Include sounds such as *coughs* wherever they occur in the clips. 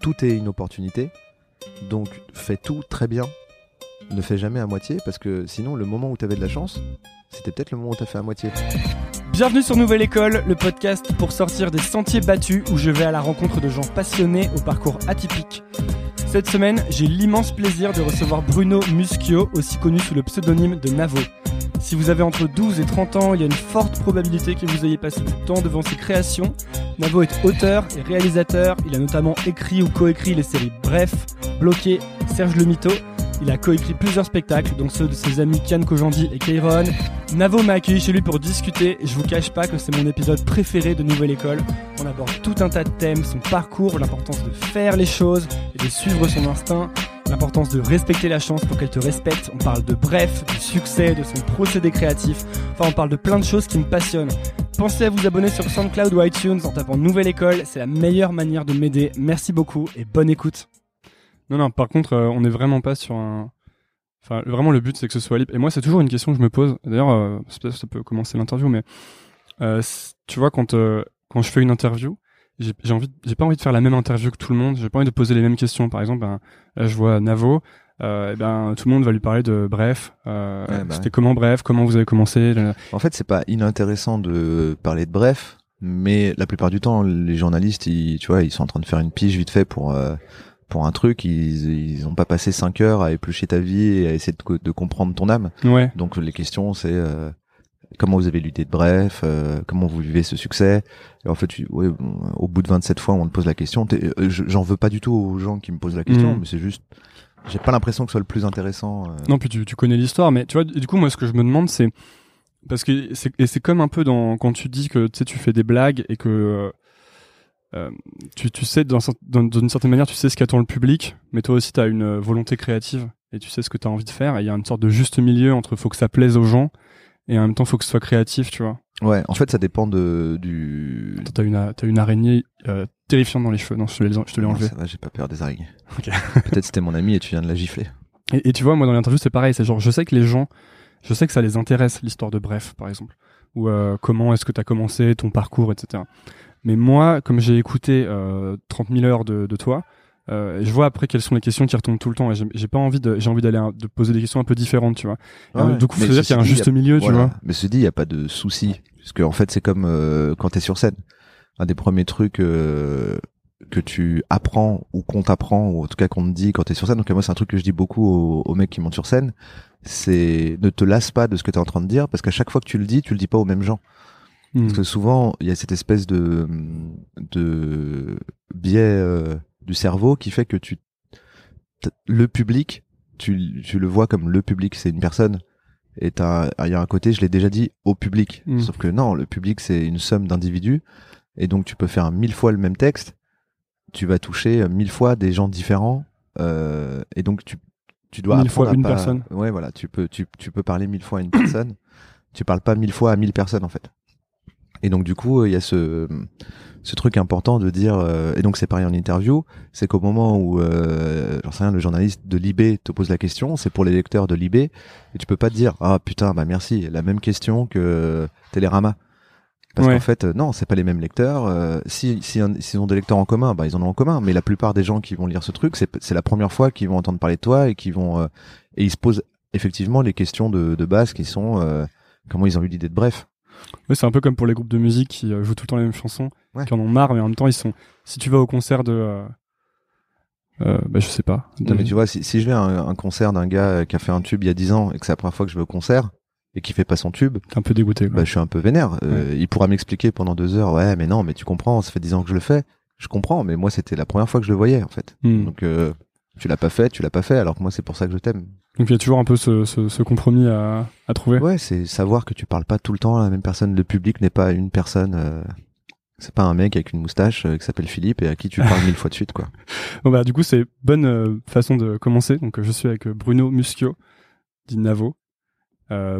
tout est une opportunité. Donc fais tout très bien. Ne fais jamais à moitié parce que sinon le moment où tu avais de la chance, c'était peut-être le moment où tu as fait à moitié. Bienvenue sur Nouvelle École, le podcast pour sortir des sentiers battus où je vais à la rencontre de gens passionnés au parcours atypique. Cette semaine, j'ai l'immense plaisir de recevoir Bruno Muschio, aussi connu sous le pseudonyme de Navo. Si vous avez entre 12 et 30 ans, il y a une forte probabilité que vous ayez passé du temps devant ses créations. Navo est auteur et réalisateur, il a notamment écrit ou coécrit les séries Bref, Bloqué, Serge le Mito. Il a coécrit plusieurs spectacles, dont ceux de ses amis Kian Kojandi et Kairon. Navo m'a accueilli chez lui pour discuter et je vous cache pas que c'est mon épisode préféré de Nouvelle École. On aborde tout un tas de thèmes, son parcours, l'importance de faire les choses et de suivre son instinct, l'importance de respecter la chance pour qu'elle te respecte. On parle de bref, du succès, de son procédé créatif. Enfin, on parle de plein de choses qui me passionnent. Pensez à vous abonner sur SoundCloud ou iTunes en tapant Nouvelle École, c'est la meilleure manière de m'aider. Merci beaucoup et bonne écoute. Non, non, par contre, euh, on n'est vraiment pas sur un. Enfin, vraiment, le but, c'est que ce soit libre. Et moi, c'est toujours une question que je me pose. D'ailleurs, euh, peut-être ça peut commencer l'interview, mais euh, tu vois, quand, euh, quand je fais une interview, j'ai j'ai envie, j'ai pas envie de faire la même interview que tout le monde. J'ai pas envie de poser les mêmes questions. Par exemple, ben, là, je vois Navo. Euh, et ben, tout le monde va lui parler de bref. Euh, Ouais, bah C'était ouais. comment bref? Comment vous avez commencé? En fait, c'est pas inintéressant de parler de bref, mais la plupart du temps, les journalistes, ils, tu vois, ils sont en train de faire une pige vite fait pour euh, pour un truc. Ils ils ont pas passé cinq heures à éplucher ta vie et à essayer de, de comprendre ton âme. Ouais. Donc les questions, c'est euh, comment vous avez lutté de bref, euh, comment vous vivez ce succès. Et en fait, tu, ouais, au bout de 27 fois, on te pose la question. Euh, je- J'en veux pas du tout aux gens qui me posent la question, Mhm. mais c'est juste, j'ai pas l'impression que ce soit le plus intéressant. euh. Non, puis tu, tu connais l'histoire, mais tu vois, du coup, moi, ce que je me demande, c'est parce que c'est et c'est comme un peu dans quand tu dis que tu sais, tu fais des blagues et que euh, euh, tu, tu sais, dans, certaine manière, tu sais ce qu'attend le public, mais toi aussi, tu as une volonté créative et tu sais ce que tu as envie de faire. Et il y a une sorte de juste milieu entre faut que ça plaise aux gens et en même temps, faut que ce soit créatif, tu vois. Ouais, en fait, ça dépend de du. Attends, T'as une, t'as une araignée euh, terrifiante dans les cheveux. Non, je te l'ai, je te l'ai Non, enlevé. ça va, j'ai pas peur des araignées. *laughs* Peut-être c'était mon ami et tu viens de la gifler. Et, et tu vois, moi dans l'interview, c'est pareil. C'est genre, je sais que les gens, je sais que ça les intéresse l'histoire de Bref, par exemple, ou euh, comment est-ce que tu as commencé, ton parcours, etc. Mais moi, comme j'ai écouté euh, 30 000 heures de, de toi, euh, je vois après quelles sont les questions qui retombent tout le temps. Et j'ai pas envie de, j'ai envie d'aller de poser des questions un peu différentes, tu vois. Du coup, faut Mais dire qu'il y a un juste a- milieu, voilà. tu vois. Mais ceci dit, il y a pas de souci, parce que en fait, c'est comme euh, quand t'es sur scène. Un des premiers trucs euh, que tu apprends ou qu'on t'apprend ou en tout cas qu'on te dit quand t'es sur scène. Donc moi, c'est un truc que je dis beaucoup aux, aux mecs qui montent sur scène. C'est ne te lasse pas de ce que t'es en train de dire, parce qu'à chaque fois que tu le dis, tu le dis pas aux mêmes gens. Hmm. Parce que souvent, il y a cette espèce de, de biais euh, du cerveau qui fait que tu, le public, tu, tu le vois comme le public, c'est une personne. Et t'as- il y a un côté, je l'ai déjà dit, au public. Mm. Sauf que non, le public, c'est une somme d'individus. Et donc, tu peux faire mille fois le même texte. Tu vas toucher euh, mille fois des gens différents. euh, et donc, tu, tu dois Mille fois à une pas- personne. Ouais, voilà. Tu peux, tu, tu peux parler mille fois à une *coughs* personne. Tu parles pas mille fois à mille personnes, en fait. Et donc du coup, euh, il y a ce ce truc important de dire euh, et donc c'est pareil en interview, c'est qu'au moment où euh, j'en sais rien, le journaliste de Libé te pose la question, c'est pour les lecteurs de Libé et tu peux pas te dire ah putain bah merci, la même question que Télérama. Parce Ouais. qu'en fait, euh, non, c'est pas les mêmes lecteurs. Euh, si, si s'ils ont des lecteurs en commun, bah ils en ont en commun. Mais la plupart des gens qui vont lire ce truc, c'est c'est la première fois qu'ils vont entendre parler de toi et qui vont euh, et ils se posent effectivement les questions de, de base qui sont euh, comment ils ont eu l'idée de bref. Ouais, c'est un peu comme pour les groupes de musique qui euh, jouent tout le temps les mêmes chansons, Ouais. qui en ont marre, mais en même temps, ils sont. Si tu vas au concert de. Euh, euh, bah, je sais pas. Non, mais tu vois, si, si je vais à un, un concert d'un gars euh, qui a fait un tube il y a 10 ans et que c'est la première fois que je vais au concert et qui fait pas son tube, T'es un peu dégoûté. Quoi. bah, je suis un peu vénère. Il pourra m'expliquer pendant deux heures, ouais, mais non, mais tu comprends, ça fait 10 ans que je le fais. Je comprends, mais moi, c'était la première fois que je le voyais, en fait. Hmm. Donc, euh, tu l'as pas fait, tu l'as pas fait, alors que moi, c'est pour ça que je t'aime. Donc il y a toujours un peu ce, ce, ce compromis à, à trouver. Ouais, c'est savoir que tu parles pas tout le temps à la même personne. Le public n'est pas une personne. euh, c'est pas un mec avec une moustache euh, qui s'appelle Philippe et à qui tu parles *laughs* mille fois de suite, quoi. Bon bah du coup c'est bonne euh, façon de commencer. Donc je suis avec Bruno Muschio, dit Navo.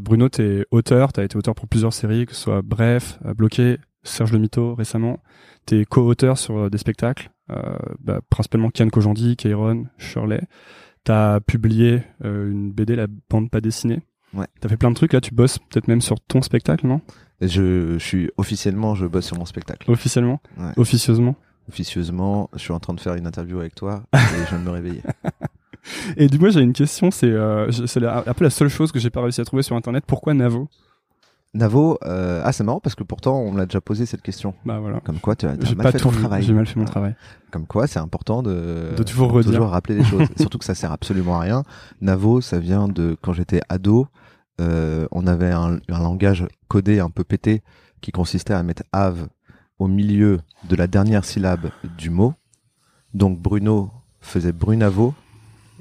Bruno, t'es auteur, t'as été auteur pour plusieurs séries, que ce soit Bref, Bloqué, Serge Le Mito récemment. T'es co-auteur sur euh, des spectacles, euh, bah, principalement Kian Kojandi, Kairon, Shirley. T'as publié euh, une BD, la bande pas dessinée. Ouais. T'as fait plein de trucs, là tu bosses peut-être même sur ton spectacle, non? Je, je suis officiellement, je bosse sur mon spectacle. Officiellement? Ouais. Officieusement? Officieusement, je suis en train de faire une interview avec toi *laughs* et je viens de me réveiller. Et du coup, j'ai une question, c'est euh, c'est la- un peu la seule chose que j'ai pas réussi à trouver sur internet. Pourquoi Navo? Navo, euh, ah c'est marrant parce que pourtant on l'a déjà posé cette question. Bah voilà. Comme quoi tu as, mal pas fait ton vu, travail. J'ai mal fait mon travail. Comme quoi c'est important de, De toujours redire. rappeler les *laughs* choses. Surtout que ça sert absolument à rien. Navo, ça vient de quand j'étais ado. euh, on avait un, un langage codé un peu pété qui consistait à mettre ave au milieu de la dernière syllabe du mot. Donc Bruno faisait Brunavo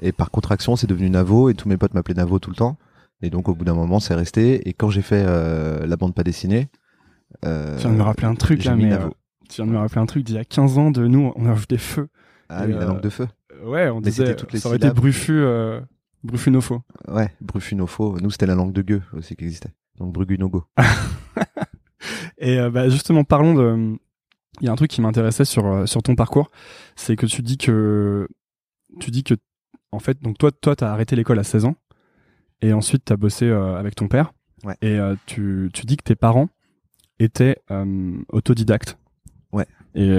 et par contraction c'est devenu Navo et tous mes potes m'appelaient Navo tout le temps. Et donc au bout d'un moment c'est resté et quand j'ai fait euh, la bande pas dessinée, euh, Tu viens de me rappeler un truc là, mais euh, tu viens de me rappeler un truc d'il y a 15 ans de nous, on a rajouté feu. ah et, oui la langue de feu. Euh, Ouais, on Mais disait toutes les ça aurait été syllabes. Brufu, euh, Brufunofo. Ouais, Brufunofo. Nous, c'était la langue de gueux aussi qui existait. Donc Brugunogo. *laughs* Et bah, justement, parlons de. Il y a un truc qui m'intéressait sur sur ton parcours, c'est que tu dis que tu dis que en fait, donc toi, toi, t'as arrêté l'école à 16 ans, et ensuite t'as bossé euh, avec ton père. Ouais. Et euh, tu tu dis que tes parents étaient euh, autodidactes. Ouais. Et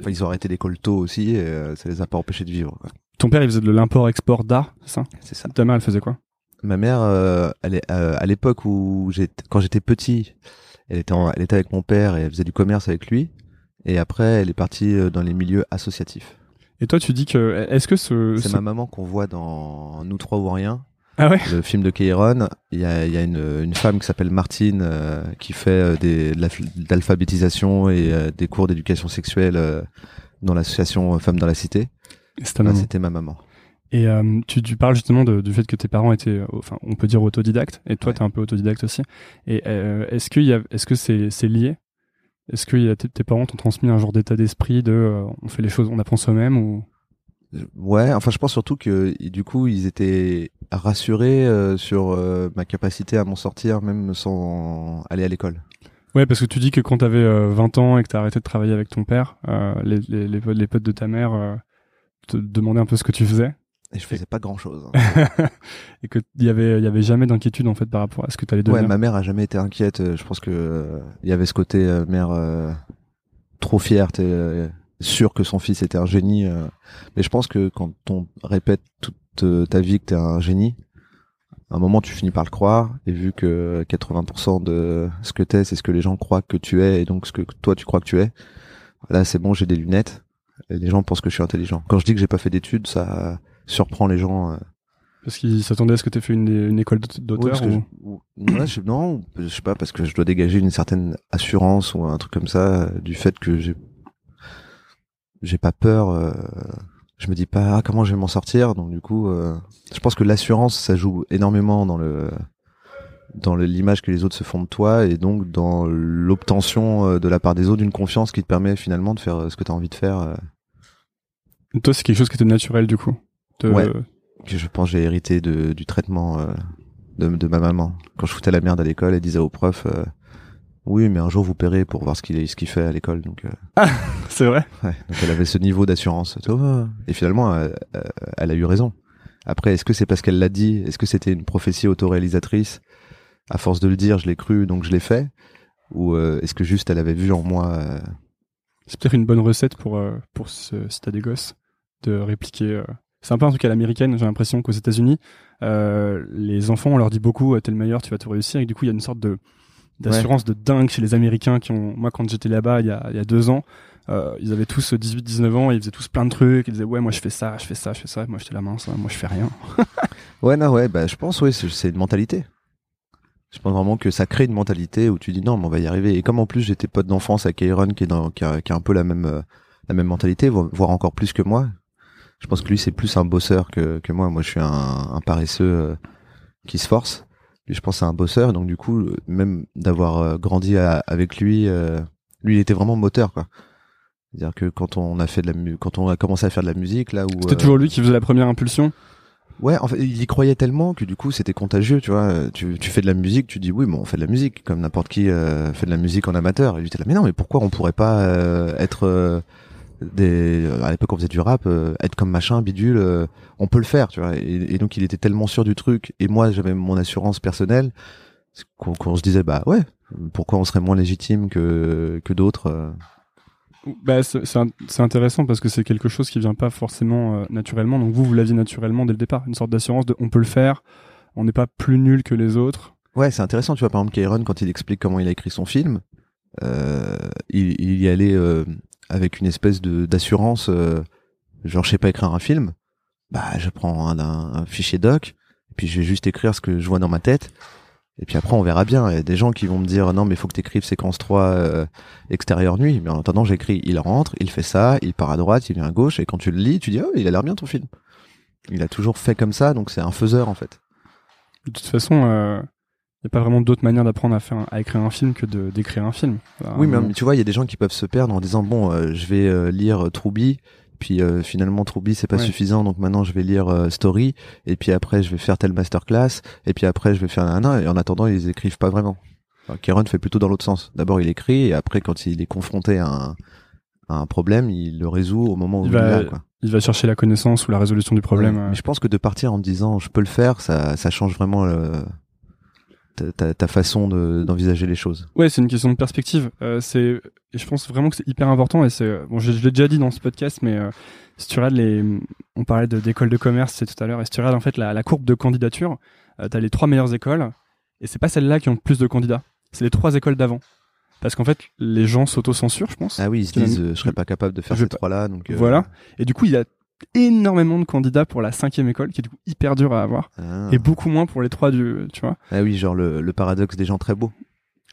Enfin, ils ont arrêté l'école tôt aussi et ça les a pas empêchés de vivre. quoi. ton père, il faisait de l'import-export d'art, c'est ça? C'est ça. Ta mère, elle faisait quoi? Ma mère, elle est, à l'époque où j'étais, quand j'étais petit, elle était, en- elle était avec mon père et elle faisait du commerce avec lui. Et après, elle est partie dans les milieux associatifs. Et toi, tu dis que est-ce que ce, C'est ce- ma maman qu'on voit dans Nous trois ou rien, ah ouais le film de Keiron. Il y a, il y a une, une femme qui s'appelle Martine euh, qui fait euh, des, de l'alph- de l'alphabétisation et euh, des cours d'éducation sexuelle euh, dans l'association Femmes dans la Cité. Maman. C'était ma maman. Et tu, tu parles justement de- du fait que tes parents étaient, enfin, on peut dire autodidactes, et toi, Ouais. t'es un peu autodidacte aussi. Et est-ce a, est-ce que c'est, lié? Est-ce que il y a tes, parents t'ont transmis un genre d'état d'esprit de, on fait les choses, on apprend soi-même ou? Ouais, enfin je pense surtout que du coup ils étaient rassurés euh, sur euh, ma capacité à m'en sortir même sans aller à l'école. Ouais, parce que tu dis que quand t'avais euh, 20 ans et que t'as arrêté de travailler avec ton père, euh, les, les, les, potes- les potes de ta mère euh, te demandaient un peu ce que tu faisais, Et je faisais pas grand chose. hein. *laughs* et que il y avait, y avait jamais d'inquiétude en fait par rapport à ce que t'allais devenir. ouais, ma mère a jamais été inquiète. euh, Je pense que euh, il y avait ce côté euh, mère euh, trop fière, t'es euh, sûr que son fils était un génie. euh. Mais je pense que quand on répète toute ta vie que t'es un génie, à un moment tu finis par le croire. Et vu que 80% de ce que t'es, c'est ce que les gens croient que tu es, et donc ce que toi tu crois que tu es. Là, c'est bon, j'ai des lunettes. Et les gens pensent que je suis intelligent. Quand je dis que j'ai pas fait d'études, ça surprend les gens. euh, Parce qu'ils s'attendaient à ce que t'aies fait une, une école oui, d'auteur parce que ou... je- ou- ouais, je- non, je sais pas, parce que je dois dégager une certaine assurance ou un truc comme ça du fait que j'ai j'ai pas peur. euh, je me dis pas ah, comment je vais m'en sortir? Donc du coup, euh, je pense que l'assurance ça joue énormément dans le dans l'image que les autres se font de toi et donc dans l'obtention euh, de la part des autres d'une confiance qui te permet finalement de faire euh, ce que tu as envie de faire. euh, Toi, c'est quelque chose qui était naturel du coup. De- Ouais. que je pense que j'ai hérité de, du traitement euh, de, de ma maman. Quand je foutais la merde à l'école, elle disait au prof euh, oui, mais un jour vous paierez pour voir ce qu'il ce qu'il fait à l'école. Donc, euh, *laughs* C'est vrai. ouais. donc elle avait ce niveau d'assurance. Et finalement, euh, euh, elle a eu raison. Après, est-ce que c'est parce qu'elle l'a dit? Est-ce que c'était une prophétie autoréalisatrice? À force de le dire, je l'ai cru, donc je l'ai fait. Ou est-ce que juste elle avait vu en moi C'est peut-être une bonne recette pour, pour ce, t'as des gosses, de répliquer. C'est un peu un truc à l'américaine, j'ai l'impression qu'aux États-Unis, les enfants, on leur dit beaucoup, t'es le meilleur, tu vas tout réussir, et du coup, il y a une sorte de d'assurance de dingue chez les Américains qui ont. Moi, quand j'étais là-bas, il y a, y a deux ans, euh, ils avaient tous 18-19 ans, et ils faisaient tous plein de trucs, ils disaient, ouais, moi je fais ça, je fais ça, je fais ça, moi j'étais la mince, moi je fais rien. *laughs* Ouais, non, ouais, bah, je pense, oui, c'est une mentalité. Je pense vraiment que ça crée une mentalité où tu dis non, mais on va y arriver. Et comme en plus j'étais pote d'enfance à Kairon qui est dans, qui a, qui a un peu la même, euh, la même mentalité, vo- voire encore plus que moi. Je pense que lui c'est plus un bosseur que, que moi. Moi je suis un, un paresseux euh, qui se force. Lui je pense c'est un bosseur. Donc du coup, euh, même d'avoir euh, grandi à- avec lui, euh, lui il était vraiment moteur quoi. C'est-à-dire que quand on a fait de la quand on a commencé à faire de la musique là où C'était euh, toujours lui qui faisait la première impulsion? Ouais, en fait, il y croyait tellement que du coup, c'était contagieux, tu vois. Tu, tu fais de la musique, tu dis oui, mais on fait de la musique, comme n'importe qui euh, fait de la musique en amateur. Et lui était là, mais non, mais pourquoi on pourrait pas euh, être euh, des à l'époque on faisait du rap, euh, être comme machin, bidule, euh, on peut le faire, tu vois. Et, et donc il était tellement sûr du truc, et moi j'avais mon assurance personnelle qu'on se disait bah ouais, pourquoi on serait moins légitime que que d'autres. euh. Bah, c'est intéressant parce que c'est quelque chose qui vient pas forcément euh, naturellement. Donc vous, vous l'aviez naturellement dès le départ. Une sorte d'assurance de on peut le faire, on n'est pas plus nul que les autres. Ouais, c'est intéressant. Tu vois, par exemple, Kairon, quand il explique comment il a écrit son film, euh, il, il y allait euh, avec une espèce de d'assurance. euh, genre, je sais pas écrire un film. Bah, je prends un, un- fichier doc, et puis je vais juste écrire ce que je vois dans ma tête. Et puis après, on verra bien. Il y a des gens qui vont me dire non, mais faut que tu écrives séquence 3 euh, extérieur nuit. Mais en attendant, j'écris. Il rentre, il fait ça, il part à droite, il vient à gauche. Et quand tu le lis, tu dis oh, il a l'air bien ton film. Il a toujours fait comme ça, donc c'est un faiseur en fait. De toute façon, il n'y a pas vraiment d'autre manière d'apprendre à faire un- à écrire un film que de d'écrire un film. Enfin, Oui, mais bon. tu vois, il y a des gens qui peuvent se perdre en disant bon, euh, je vais euh, lire euh, Troubi, puis euh, finalement Troubi c'est pas Ouais. suffisant, donc maintenant je vais lire euh, Story, et puis après je vais faire telle masterclass, et puis après je vais faire un et en attendant ils écrivent pas vraiment. Enfin, Kéron fait plutôt dans l'autre sens. D'abord il écrit, et après quand il est confronté à un, à un problème, il le résout au moment où Il il, va-. Quoi. il va chercher la connaissance ou la résolution du problème. Ouais. euh. Mais je pense que de partir en te disant je peux le faire, ça, ça change vraiment le- ta, façon de- d'envisager les choses. Ouais, c'est une question de perspective. Euh, c'est, je pense vraiment que c'est hyper important. Et c'est, bon, je, je l'ai déjà dit dans ce podcast, mais euh, si tu regardes les, on parlait d'école de commerce c'est tout à l'heure, et si tu regardes en fait la, la courbe de candidature, euh, t'as les trois meilleures écoles, et c'est pas celles-là qui ont le plus de candidats. C'est les trois écoles d'avant. Parce qu'en fait, les gens s'auto-censurent, je pense. Ah oui, ils se Tu disent euh, je serais pas capable de faire je ces trois-là, donc euh, Voilà. Et du coup, il y a énormément de candidats pour la cinquième école, qui est du coup hyper dur à avoir, Ah. et beaucoup moins pour les trois du, tu vois. Ah oui, genre le, le paradoxe des gens très beaux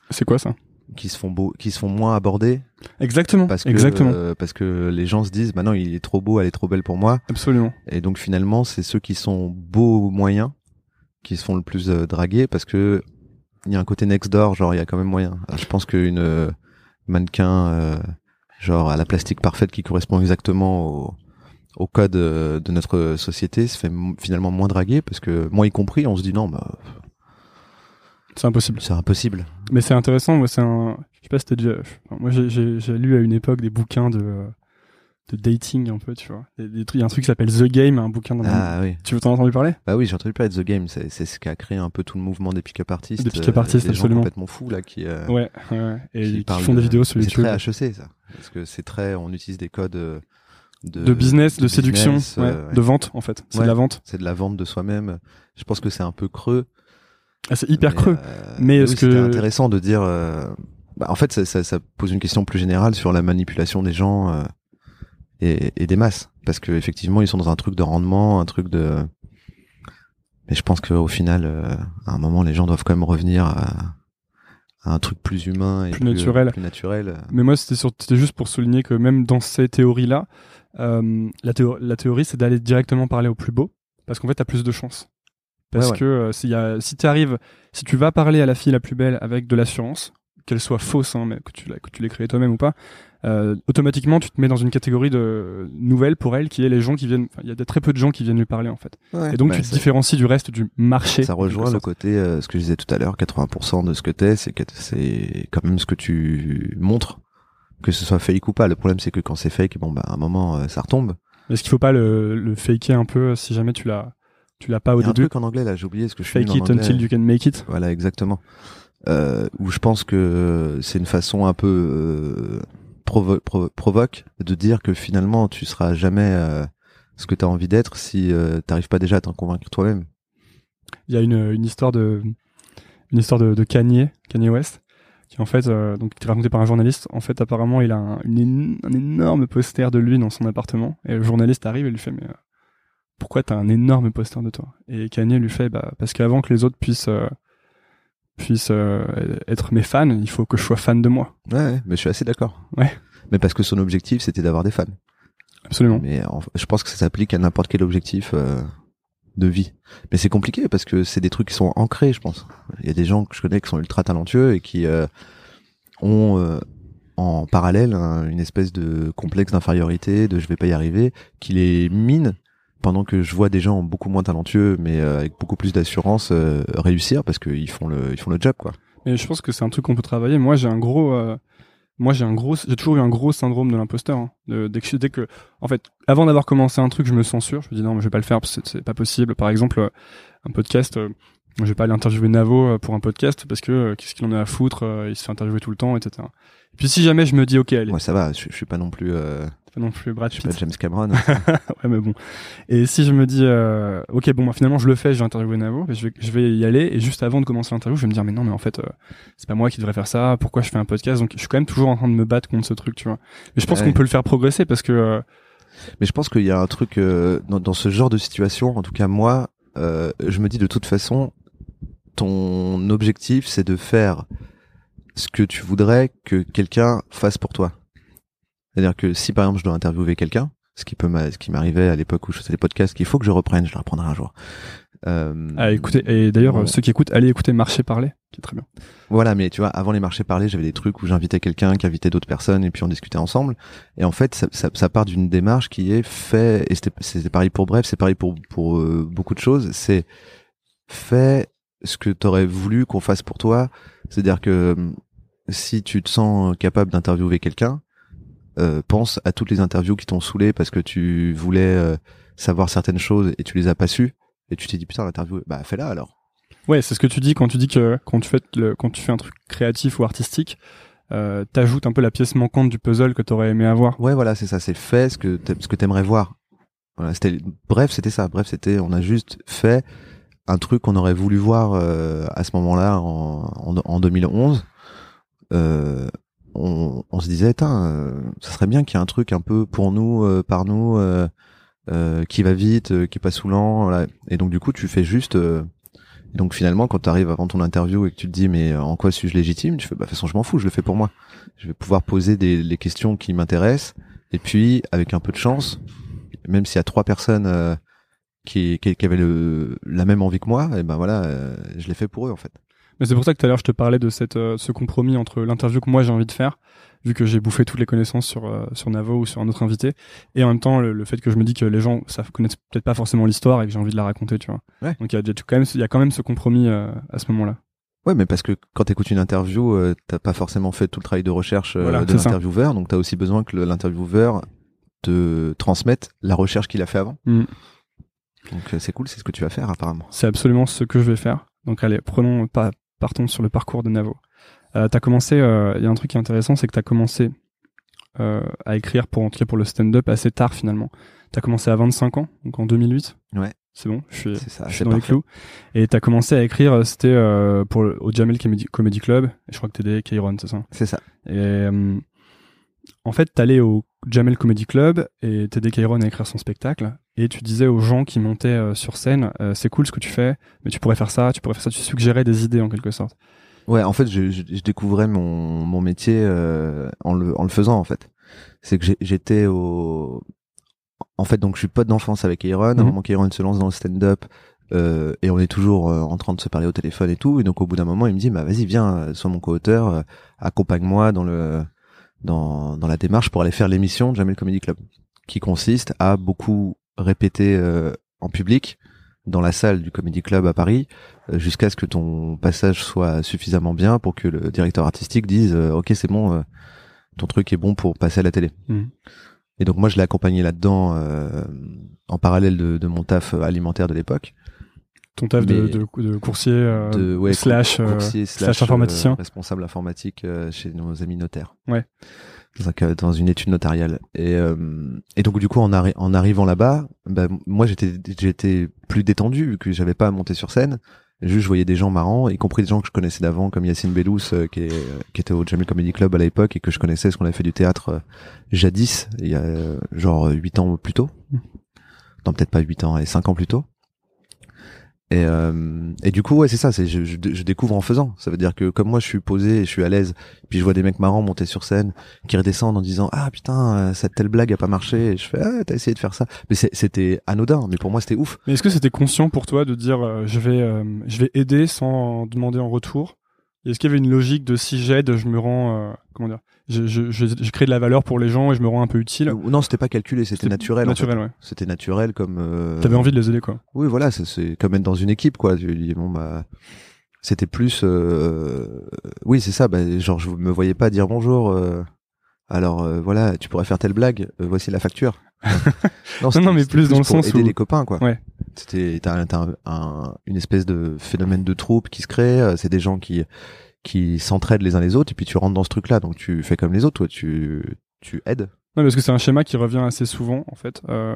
C'est quoi ça? Qui se font beaux, qui se font moins aborder Exactement. parce que Exactement. euh, parce que les gens se disent bah non, il est trop beau, elle est trop belle pour moi Absolument. et donc finalement, c'est ceux qui sont beaux moyens qui se font le plus euh, draguer parce que il y a un côté next door, genre il y a quand même moyen. Alors, je pense qu'une euh, mannequin euh, genre à la plastique parfaite qui correspond exactement au au code euh, de notre société se fait finalement moins draguer parce que moi y compris on se dit non bah C'est impossible. c'est impossible Mais c'est intéressant, moi c'est un. Je sais pas si t'as déjà. moi j'ai- lu à une époque des bouquins de, euh, de dating un peu, tu vois. Des, des trucs, il y a un truc qui s'appelle The Game, un bouquin dans ah oui Tu veux t'en entendu parler? Bah oui, j'ai entendu parler de The Game. C'est c'est ce qui a créé un peu tout le mouvement des pick-up artistes. Des pick-up artistes, des gens absolument. complètement fous là qui, euh, Ouais, ouais. Et qui font des de- vidéos sur C'est YouTube. très HEC ça, parce que c'est très, on utilise des codes euh, de, De business, de, séduction, business, ouais, euh, ouais. de vente en fait. C'est Ouais. de la vente. C'est de la vente de soi-même. Je pense que c'est un peu creux. Ah, c'est hyper mais, creux. euh, Mais oui, est-ce c'était que- intéressant de dire. euh, bah, en fait, ça, ça, ça pose une question plus générale sur la manipulation des gens euh, et, et des masses, parce que effectivement, ils sont dans un truc de rendement, un truc de. Mais je pense qu'au final, euh, à un moment, les gens doivent quand même revenir à, à un truc plus humain et Plus naturel. Plus naturel. Mais moi, c'était juste pour souligner que même dans ces théories-là, euh, la, théo- la théorie, c'est d'aller directement parler au plus beau, parce qu'en fait, t'as plus de chance. Parce Ouais, ouais. que euh, y a- si tu arrives, si tu vas parler à la fille la plus belle avec de l'assurance, qu'elle soit fausse, hein, mais que tu l'as que tu l'aies créée toi-même ou pas, euh, automatiquement, tu te mets dans une catégorie de nouvelle pour elle, qui est les gens qui viennent. Il y a très peu de gens qui viennent lui parler en fait. Ouais. Et donc, Bah, tu te différencies du reste du marché. Ça en rejoint le côté, euh, ce que je disais tout à l'heure, 80% de ce que t'es, c'est que c'est quand même ce que tu montres, que ce soit fake ou pas. Le problème, c'est que quand c'est fake, bon, bah, à un moment, euh, ça retombe. Est-ce qu'il faut pas le, le faker un peu si jamais tu l'as, tu l'as pas au Il y a un début? truc en anglais, là, j'ai oublié ce que je suis Fake en it anglais. until you can make it. Voilà, exactement. Euh, où je pense que c'est une façon un peu euh, provo- provo- provoque de dire que finalement, tu seras jamais euh, ce que tu as envie d'être si t'arrives pas déjà à t'en convaincre toi-même. il y a une, histoire de une histoire Kanye Kanye West qui en fait donc était racontée par un journaliste. En fait apparemment il a un, énorme poster de lui dans son appartement. Et le journaliste arrive et lui fait mais pourquoi t'as un énorme poster de toi? Et Kanye lui fait bah parce qu'avant que les autres puissent puissent euh, être mes fans il faut que je sois fan de moi Ouais, mais je suis assez d'accord. Ouais. Mais parce que son objectif, c'était d'avoir des fans. absolument Mais je pense que ça s'applique à n'importe quel objectif euh, de vie. Mais c'est compliqué parce que c'est des trucs qui sont ancrés, je pense. Il y a des gens que je connais qui sont ultra talentueux et qui euh, ont euh, en parallèle un- une espèce de complexe d'infériorité, de je vais pas y arriver, qui les mine pendant que je vois des gens beaucoup moins talentueux mais euh, avec beaucoup plus d'assurance euh, réussir parce qu'ils font le ils font le job quoi. Mais je pense que c'est un truc qu'on peut travailler. Moi, j'ai un gros, euh, moi j'ai un gros, j'ai toujours eu un gros syndrome de l'imposteur. hein. Dès, que, dès que, en fait, avant d'avoir commencé un truc, je me censure. Je me dis non, mais je vais pas le faire, parce que c'est pas possible. Par exemple, un podcast, je vais pas aller interviewer Navo pour un podcast parce que qu'est-ce qu'il en a à foutre, il se fait interviewer tout le temps, etc. Et puis si jamais je me dis ok, allez, Ouais, ça va. Je, je suis pas non plus. Euh, pas non plus Brad je suis Pitt. pas James Cameron. *laughs* ouais, mais bon. Et si je me dis, euh, ok, bon, bah, finalement, je le fais, j'ai interviewé Navo, je vais, je vais y aller, et juste avant de commencer l'interview, je vais me dire, mais non, mais en fait, euh, c'est pas moi qui devrais faire ça, pourquoi je fais un podcast? Donc, je suis quand même toujours en train de me battre contre ce truc, tu vois. Mais je pense Ouais. qu'on peut le faire progresser parce que, euh, Mais je pense qu'il y a un truc euh, dans, dans ce genre de situation. En tout cas, moi, euh, je me dis de toute façon, ton objectif, c'est de faire ce que tu voudrais que quelqu'un fasse pour toi. C'est-à-dire que si par exemple je dois interviewer quelqu'un, ce qui peut m'a- ce qui m'arrivait à l'époque où je faisais les podcasts, qu'il faut que je reprenne, je le reprendrai un jour. Euh, à écouter, et d'ailleurs, euh, ceux qui écoutent, allez écouter Marcher Parler, qui est très bien. Voilà, mais tu vois, avant les marchés parlés, j'avais des trucs où j'invitais quelqu'un, qui invitait d'autres personnes, et puis on discutait ensemble. Et en fait, ça, ça, ça part d'une démarche qui est fait, et c'était pareil pour Bref, c'est pareil pour pour euh, beaucoup de choses. C'est fais ce que t'aurais voulu qu'on fasse pour toi. C'est-à-dire que hum, si tu te sens capable d'interviewer quelqu'un, euh, pense à toutes les interviews qui t'ont saoulé parce que tu voulais euh, savoir certaines choses et tu les as pas su, et tu t'es dit putain l'interview, bah fais-la alors. Ouais, c'est ce que tu dis quand tu dis que quand tu fais le, quand tu fais un truc créatif ou artistique, euh, t'ajoutes un peu la pièce manquante du puzzle que t'aurais aimé avoir. Ouais, voilà, c'est ça. C'est fait ce que ce que t'aimerais voir. Voilà, c'était bref, c'était ça. Bref, c'était on a juste fait un truc qu'on aurait voulu voir euh, à ce moment-là en, en, en 2011. Euh, on, se disait, euh, ça serait bien qu'il y ait un truc un peu pour nous, euh, par nous, euh, qui va vite, qui est pas saoulant. Voilà. Et donc du coup, tu fais juste. et donc finalement, quand tu arrives avant ton interview et que tu te dis, mais en quoi suis-je légitime Tu fais, bah de toute façon, je m'en fous, je le fais pour moi. Je vais pouvoir poser des les questions qui m'intéressent. Et puis, avec un peu de chance, même s'il y a trois personnes qui, avaient la même envie que moi, et ben voilà, euh, je l'ai fait pour eux en fait. Mais c'est pour ça que tout à l'heure je te parlais de cette, euh, ce compromis entre l'interview que moi j'ai envie de faire, vu que j'ai bouffé toutes les connaissances sur euh, sur Navo ou sur un autre invité, et en même temps le, le fait que je me dis que les gens ça connaissent peut-être pas forcément l'histoire et que j'ai envie de la raconter, tu vois. Ouais. Donc il y a, quand même il y a quand même ce compromis euh, à ce moment-là. Ouais, mais parce que quand tu écoutes une interview, euh, t'as pas forcément fait tout le travail de recherche euh, Voilà, de l'intervieweur, donc t'as aussi besoin que l'intervieweur te transmette la recherche qu'il a fait avant. Mm. Donc euh, c'est cool, c'est ce que tu vas faire apparemment. C'est absolument ce que je vais faire. Donc allez, prenons pas partons sur le parcours de Navo. Euh, t'as commencé, euh, il y a un truc qui est intéressant, c'est que t'as commencé euh, à écrire pour en tout cas pour le stand-up assez tard finalement. T'as commencé à 25 ans, donc en 2008. Ouais. C'est bon, je suis, C'est ça, je c'est suis dans les clous. Et t'as commencé à écrire, c'était pour au Jamel Comedy, Club. Et je crois que t'aidais Kairon, c'est ça? C'est ça. Et en fait, t'allais au Jamel Comedy Club et t'aidais Kairon à écrire son spectacle. Et tu disais aux gens qui montaient euh, sur scène, euh, c'est cool ce que tu fais, mais tu pourrais faire ça, tu pourrais faire ça. Tu suggérais des idées en quelque sorte. Ouais, en fait, je, je, je découvrais mon, mon métier euh, en, le, en le faisant, en fait. C'est que j'étais au... En fait, donc, je suis pote d'enfance avec Aaron. À un Mhm. moment qu'Aaron se lance dans le stand-up, euh, et on est toujours euh, en train de se parler au téléphone et tout. Et donc, au bout d'un moment, il me dit, bah, vas-y, viens, sois mon co-auteur, euh, accompagne-moi dans le dans, dans la démarche pour aller faire l'émission de Jamel Comedy Club, qui consiste à beaucoup répéter euh, en public dans la salle du Comedy Club à Paris euh, jusqu'à ce que ton passage soit suffisamment bien pour que le directeur artistique dise euh, ok c'est bon euh, ton truc est bon pour passer à la télé Mhm. et donc moi je l'ai accompagné là-dedans euh, en parallèle de, de mon taf euh, alimentaire de l'époque Ton taf de, de, de coursier euh, de ouais, slash, euh, coursier slash informaticien. euh, responsable informatique euh, chez nos amis notaires Ouais. dans, dans une étude notariale et euh, et donc du coup en, arri- en arrivant là-bas bah, moi j'étais j'étais plus détendu vu que j'avais pas à monter sur scène Juste, je voyais des gens marrants, y compris des gens que je connaissais d'avant, comme Yacine Bellous, euh, qui, est, qui était au Jamil Comedy Club à l'époque et que je connaissais parce qu'on avait fait du théâtre euh, jadis, il y a euh, genre huit ans plus tôt. Non, peut-être pas huit ans, et cinq ans plus tôt. Et, euh, et du coup, ouais, c'est ça, c'est je, je, découvre en faisant. Ça veut dire que comme moi, je suis posé, je suis à l'aise, puis je vois des mecs marrants monter sur scène, qui redescendent en disant ah putain, euh, cette telle blague a pas marché. Et je fais ah t'as essayé de faire ça, mais c'était anodin, mais pour moi c'était ouf. Mais est-ce que c'était conscient pour toi de dire euh, je vais je vais aider sans demander en retour? Et Est-ce qu'il y avait une logique de si j'aide, je me rends comment dire? Je, je, je, je crée de la valeur pour les gens et je me rends un peu utile. Non, c'était pas calculé, c'était naturel. en fait. Naturel, ouais. C'était naturel comme. euh, T'avais envie de les aider, quoi. Oui, voilà, c'est- comme être dans une équipe, quoi. Tu dis bon bah, c'était plus. euh, Oui, c'est ça. Bah, genre, je me voyais pas dire bonjour. euh, Alors euh, voilà, tu pourrais faire telle blague. voici la facture. *laughs* Non, non, mais plus dans le sens aider où- les copains, quoi. Ouais. C'était t'as, un- un- une espèce de phénomène de troupe qui se crée. C'est des gens qui qui s'entraident les uns les autres et puis tu rentres dans ce truc-là. Donc tu fais comme les autres, toi. Tu tu aides. Non, parce que c'est un schéma qui revient assez souvent, en fait. Euh,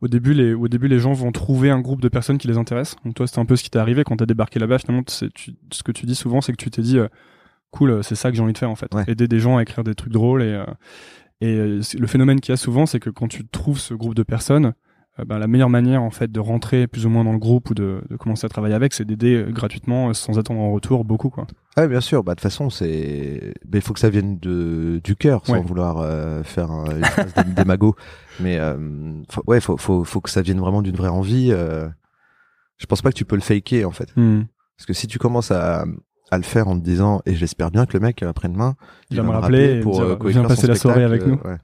au début, les, au début, les gens vont trouver un groupe de personnes qui les intéressent. Donc toi, c'était un peu ce qui t'est arrivé quand t'as débarqué là-bas. Finalement, tu, ce que tu dis souvent, c'est que tu t'es dit, euh, cool, euh, c'est ça que j'ai envie de faire, en fait. Ouais. Aider des gens à écrire des trucs drôles. Et, euh, et le phénomène qu'il y a souvent, c'est que quand tu trouves ce groupe de personnes, ben, la meilleure manière, en fait, de rentrer plus ou moins dans le groupe ou de, de commencer à travailler avec, c'est d'aider euh, gratuitement, euh, sans attendre en retour, beaucoup, quoi. Ah bien sûr. Bah de toute façon, c'est. Mais il faut que ça vienne de du cœur, sans Ouais. vouloir euh, faire un, une phrase magots. *laughs* Mais euh, faut- ouais, faut faut faut que ça vienne vraiment d'une vraie envie. Euh... Je pense pas que tu peux le faker en fait. Hmm. Parce que si tu commences à, à le faire en te disant, et j'espère bien que le mec après-demain, Il va me rappeler et me dire, euh, coécrire passer la soirée avec nous. euh, ouais.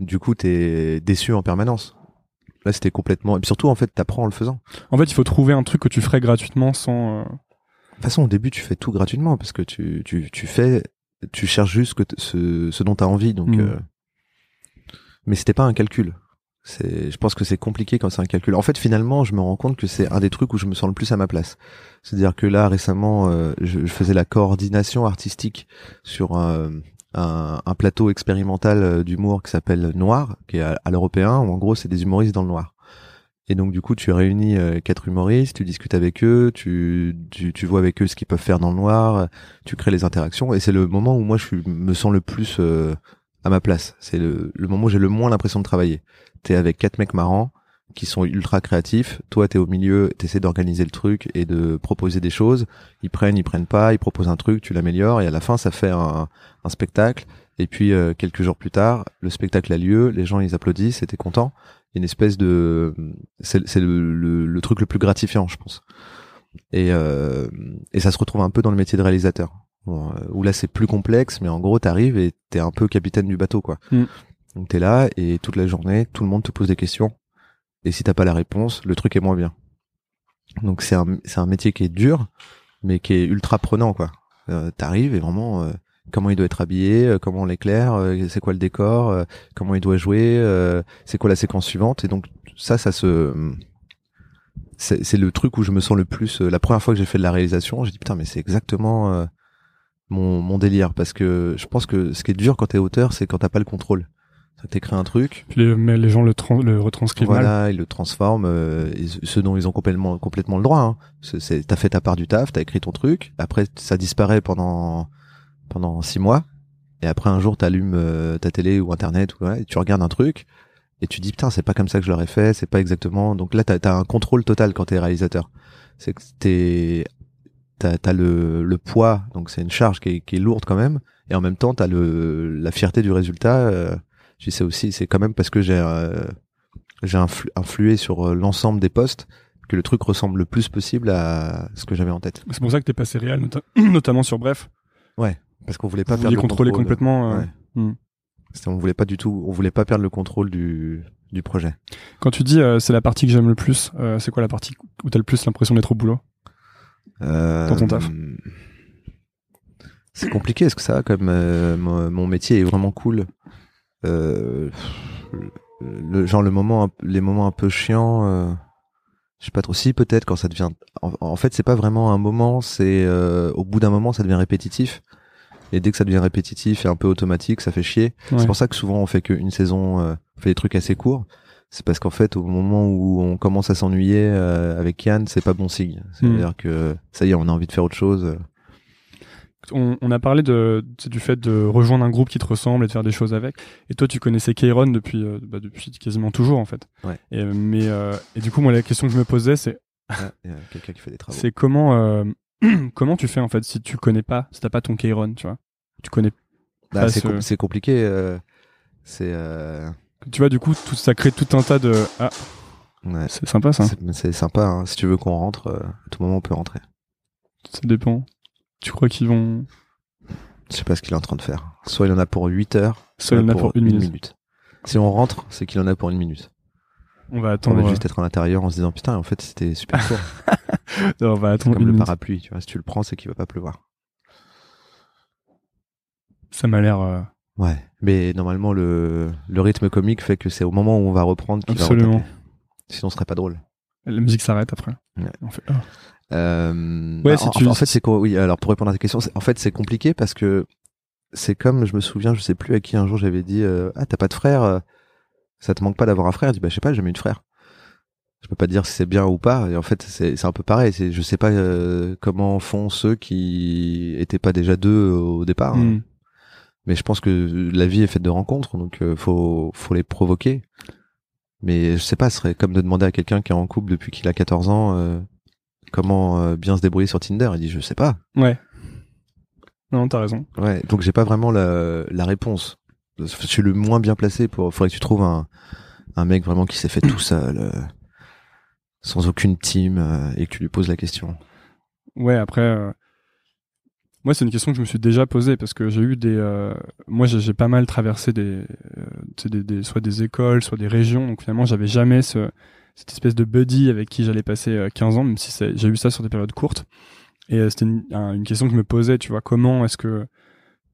Du coup, t'es déçu en permanence. Là, c'était complètement. Et puis surtout, en fait, t'apprends en le faisant. En fait, il faut trouver un truc que tu ferais gratuitement sans... euh, De toute façon, au début, tu fais tout gratuitement parce que tu, tu, tu fais, tu cherches juste que ce, ce dont t'as envie. Donc, Mm. euh, mais c'était pas un calcul. C'est, je pense que c'est compliqué quand c'est un calcul. En fait, finalement, je me rends compte que c'est un des trucs où je me sens le plus à ma place. C'est-à-dire que là, récemment, euh, je, je faisais la coordination artistique sur un, un, un plateau expérimental euh, d'humour qui s'appelle Noir, qui est à, l'européen, où en gros, c'est des humoristes dans le noir. Et donc du coup, tu réunis euh, quatre humoristes, tu discutes avec eux, tu, tu, tu vois avec eux ce qu'ils peuvent faire dans le noir, tu crées les interactions, et c'est le moment où moi je me sens le plus euh, à ma place. C'est le, le moment où j'ai le moins l'impression de travailler. T'es avec quatre mecs marrants qui sont ultra créatifs. Toi, t'es au milieu, t'essaies d'organiser le truc et de proposer des choses. Ils prennent, ils prennent pas, ils proposent un truc, tu l'améliores, et à la fin, ça fait un, un spectacle. Et puis euh, quelques jours plus tard, le spectacle a lieu, les gens ils applaudissent, et t'es content. Une espèce de, c'est le, le, le truc le plus gratifiant, je pense. Et euh, et ça se retrouve un peu dans le métier de réalisateur. Bon, euh, où là c'est plus complexe, mais en gros t'arrives et t'es un peu capitaine du bateau, quoi. Mm. Donc t'es là et toute la journée, tout le monde te pose des questions. Et si t'as pas la réponse, le truc est moins bien. Donc c'est un c'est un métier qui est dur, mais qui est ultra prenant, quoi. Euh, T'arrives et vraiment euh, comment il doit être habillé, euh, comment on l'éclaire, euh, c'est quoi le décor, euh, comment il doit jouer, euh, c'est quoi la séquence suivante. Et donc ça, ça se c'est c'est le truc où je me sens le plus. la première fois que j'ai fait de la réalisation, j'ai dit putain mais c'est exactement mon mon délire parce que je pense que ce qui est dur quand t'es auteur, c'est quand t'as pas le contrôle. Ça t'écris un truc, les, mais les gens le, le retranscrivent mal. voilà, ils le transforment, euh, ce- dont ils ont complètement complètement le droit. Hein. C'est- T'as fait ta part du taf, t'as écrit ton truc. Après, ça disparaît pendant pendant six mois. Et après, un jour, t'allumes euh, ta télé ou internet ou ouais, et tu regardes un truc et tu dis putain, c'est pas comme ça que je l'aurais fait, c'est pas exactement. Donc là, t'as as un contrôle total quand t'es réalisateur. C'est que t'es t'as as le le poids, donc c'est une charge qui est, qui est lourde quand même. Et en même temps, t'as le la fierté du résultat. Euh, je sais aussi, c'est quand même parce que j'ai euh, j'ai influ- influé sur euh, l'ensemble des postes que le truc ressemble le plus possible à ce que j'avais en tête. C'est pour ça que t'es passé réel, nota- *clears throat* notamment sur Bref. Parce qu'on voulait pas Vous perdre le contrôler contrôle. complètement. euh, Ouais. hmm. On voulait pas du tout, on voulait pas perdre le contrôle du du projet. Quand tu dis euh, c'est la partie que j'aime le plus, euh, c'est quoi la partie où t'as le plus l'impression d'être au boulot? Euh, Dans ton taf. C'est compliqué, est-ce que ça, comme euh, mon, mon métier est vraiment cool. Euh, le genre le moment, les moments un peu chiants. Euh, je sais pas trop si peut-être quand ça devient. En, en fait, c'est pas vraiment un moment. C'est euh, au bout d'un moment, ça devient répétitif. Et dès que ça devient répétitif et un peu automatique, ça fait chier. Ouais. C'est pour ça que souvent on fait qu'une saison, euh, on fait des trucs assez courts. C'est parce qu'en fait, au moment où on commence à s'ennuyer euh, avec Yann, c'est pas bon signe. C'est-à-dire que ça y est, on a envie de faire autre chose. On, on a parlé de, du fait de rejoindre un groupe qui te ressemble et de faire des choses avec. Et toi, tu connaissais Kairon depuis, euh, bah, depuis quasiment toujours, en fait. Ouais. Et, mais, euh, et du coup, moi, la question que je me posais, c'est, Ah, il y a quelqu'un qui fait des travaux. c'est comment, euh, *clears throat* comment tu fais, en fait, si tu connais pas, si t'as pas ton Kairon, tu vois? Tu connais, Bah, pas c'est ce- com- c'est compliqué. c'est tu vois, du coup, tout, ça crée tout un tas de, ah, ouais, c'est sympa, ça. c'est- c'est sympa. hein. Si tu veux qu'on rentre, euh, à tout moment on peut rentrer. Ça dépend. Tu crois qu'ils vont, Je sais pas ce qu'il est en train de faire. Soit il en a pour 8 heures, soit il en a pour une minute. Si on rentre, c'est qu'il en a pour une minute. On va On attendre, va juste être à l'intérieur en se disant putain, en fait c'était super court. *laughs* euh, on va attendre comme une le minute. parapluie, tu vois. Si tu le prends, c'est qu'il va pas pleuvoir. Ça m'a l'air, euh, Ouais. Mais normalement le le rythme comique fait que c'est au moment où on va reprendre qu'il va absolument. Sinon ce serait pas drôle. La musique s'arrête après. Ouais. On fait, oh. Euh, Ouais, bah, en, tu- en fait, c'est quoi? Oui, alors pour répondre à ta question, en fait, c'est compliqué parce que c'est comme, je me souviens, je sais plus à qui un jour j'avais dit, euh, ah, t'as pas de frère, euh, ça te manque pas d'avoir un frère? Je dis, bah, je sais pas, j'ai jamais eu de frère. Je peux pas dire si c'est bien ou pas. Et en fait, c'est un peu pareil. Je sais pas euh, comment font ceux qui étaient pas déjà deux au départ. Hmm. Mais je pense que la vie est faite de rencontres, donc euh, faut faut les provoquer. Mais je sais pas, ce serait comme de demander à quelqu'un qui est en couple depuis qu'il a 14 ans euh, comment euh, bien se débrouiller sur Tinder. Il dit je sais pas. Ouais. Non, t'as raison. Ouais, donc j'ai pas vraiment la, la réponse. Je suis le moins bien placé pour. Faudrait que tu trouves un un mec vraiment qui s'est fait tout seul, euh, sans aucune team, euh, et que tu lui poses la question. Ouais, après, euh, moi, c'est une question que je me suis déjà posée parce que j'ai eu des. moi, j'ai pas mal traversé des, des, des- soit des écoles, soit des régions. Donc finalement, j'avais jamais ce, cette espèce de buddy avec qui j'allais passer euh, 15 ans, même si j'ai eu ça sur des périodes courtes. Et euh, c'était une, un- une question que je me posais, tu vois, comment est-ce que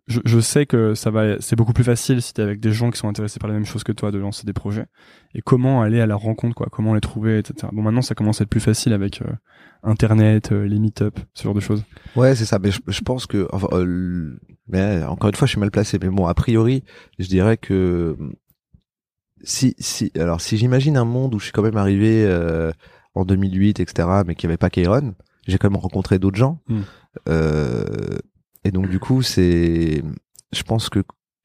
je, sais que ça va, c'est beaucoup plus facile si t'es avec des gens qui sont intéressés par les mêmes choses que toi de lancer des projets. Et comment aller à leur rencontre, quoi, comment les trouver, etc. Bon, maintenant, ça commence à être plus facile avec euh, Internet, euh, les meet-up, ce genre de choses. Ouais, c'est ça. Mais je, pense que, euh, mais encore une fois, je suis mal placé. Mais bon, a priori, je dirais que si, si, alors si j'imagine un monde où je suis quand même arrivé euh, en 2008, etc., mais qu'il n'y avait pas Kairon, j'ai quand même rencontré d'autres gens. Hmm. Euh, et donc du coup, c'est, je pense que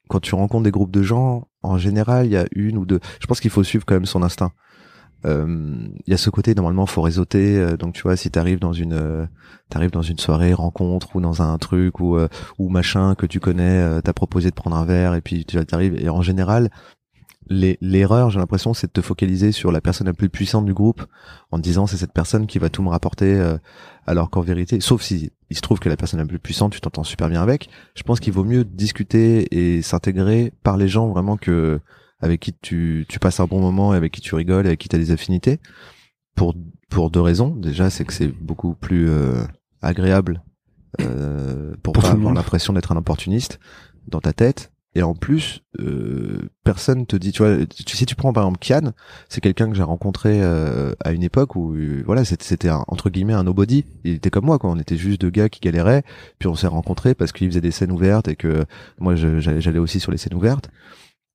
quand tu rencontres des groupes de gens, en général, il y a une ou deux. Je pense qu'il faut suivre quand même son instinct. Euh, Il y a ce côté normalement faut réseauter. euh, donc tu vois, si t'arrives dans une, euh, t'arrives dans une soirée rencontre ou dans un truc ou euh, ou machin que tu connais, euh, t'as proposé de prendre un verre et puis tu arrives et en général l'erreur, j'ai l'impression, c'est de te focaliser sur la personne la plus puissante du groupe en te disant c'est cette personne qui va tout me rapporter, euh, alors qu'en vérité, sauf si il se trouve que la personne la plus puissante, tu t'entends super bien avec, je pense qu'il vaut mieux discuter et s'intégrer par les gens vraiment que avec qui tu, tu passes un bon moment et avec qui tu rigoles et avec qui tu as des affinités pour pour deux raisons. Déjà, c'est que c'est beaucoup plus euh, agréable euh, pour, Pour pas avoir l'impression d'être un opportuniste dans ta tête. Et en plus, euh, personne te dit, tu vois, si tu prends par exemple Kian, c'est quelqu'un que j'ai rencontré euh, à une époque où, euh, voilà, c'était, entre guillemets un nobody. Il était comme moi, quoi. On était juste deux gars qui galéraient, puis on s'est rencontrés parce qu'il faisait des scènes ouvertes et que moi, j'allais, aussi sur les scènes ouvertes.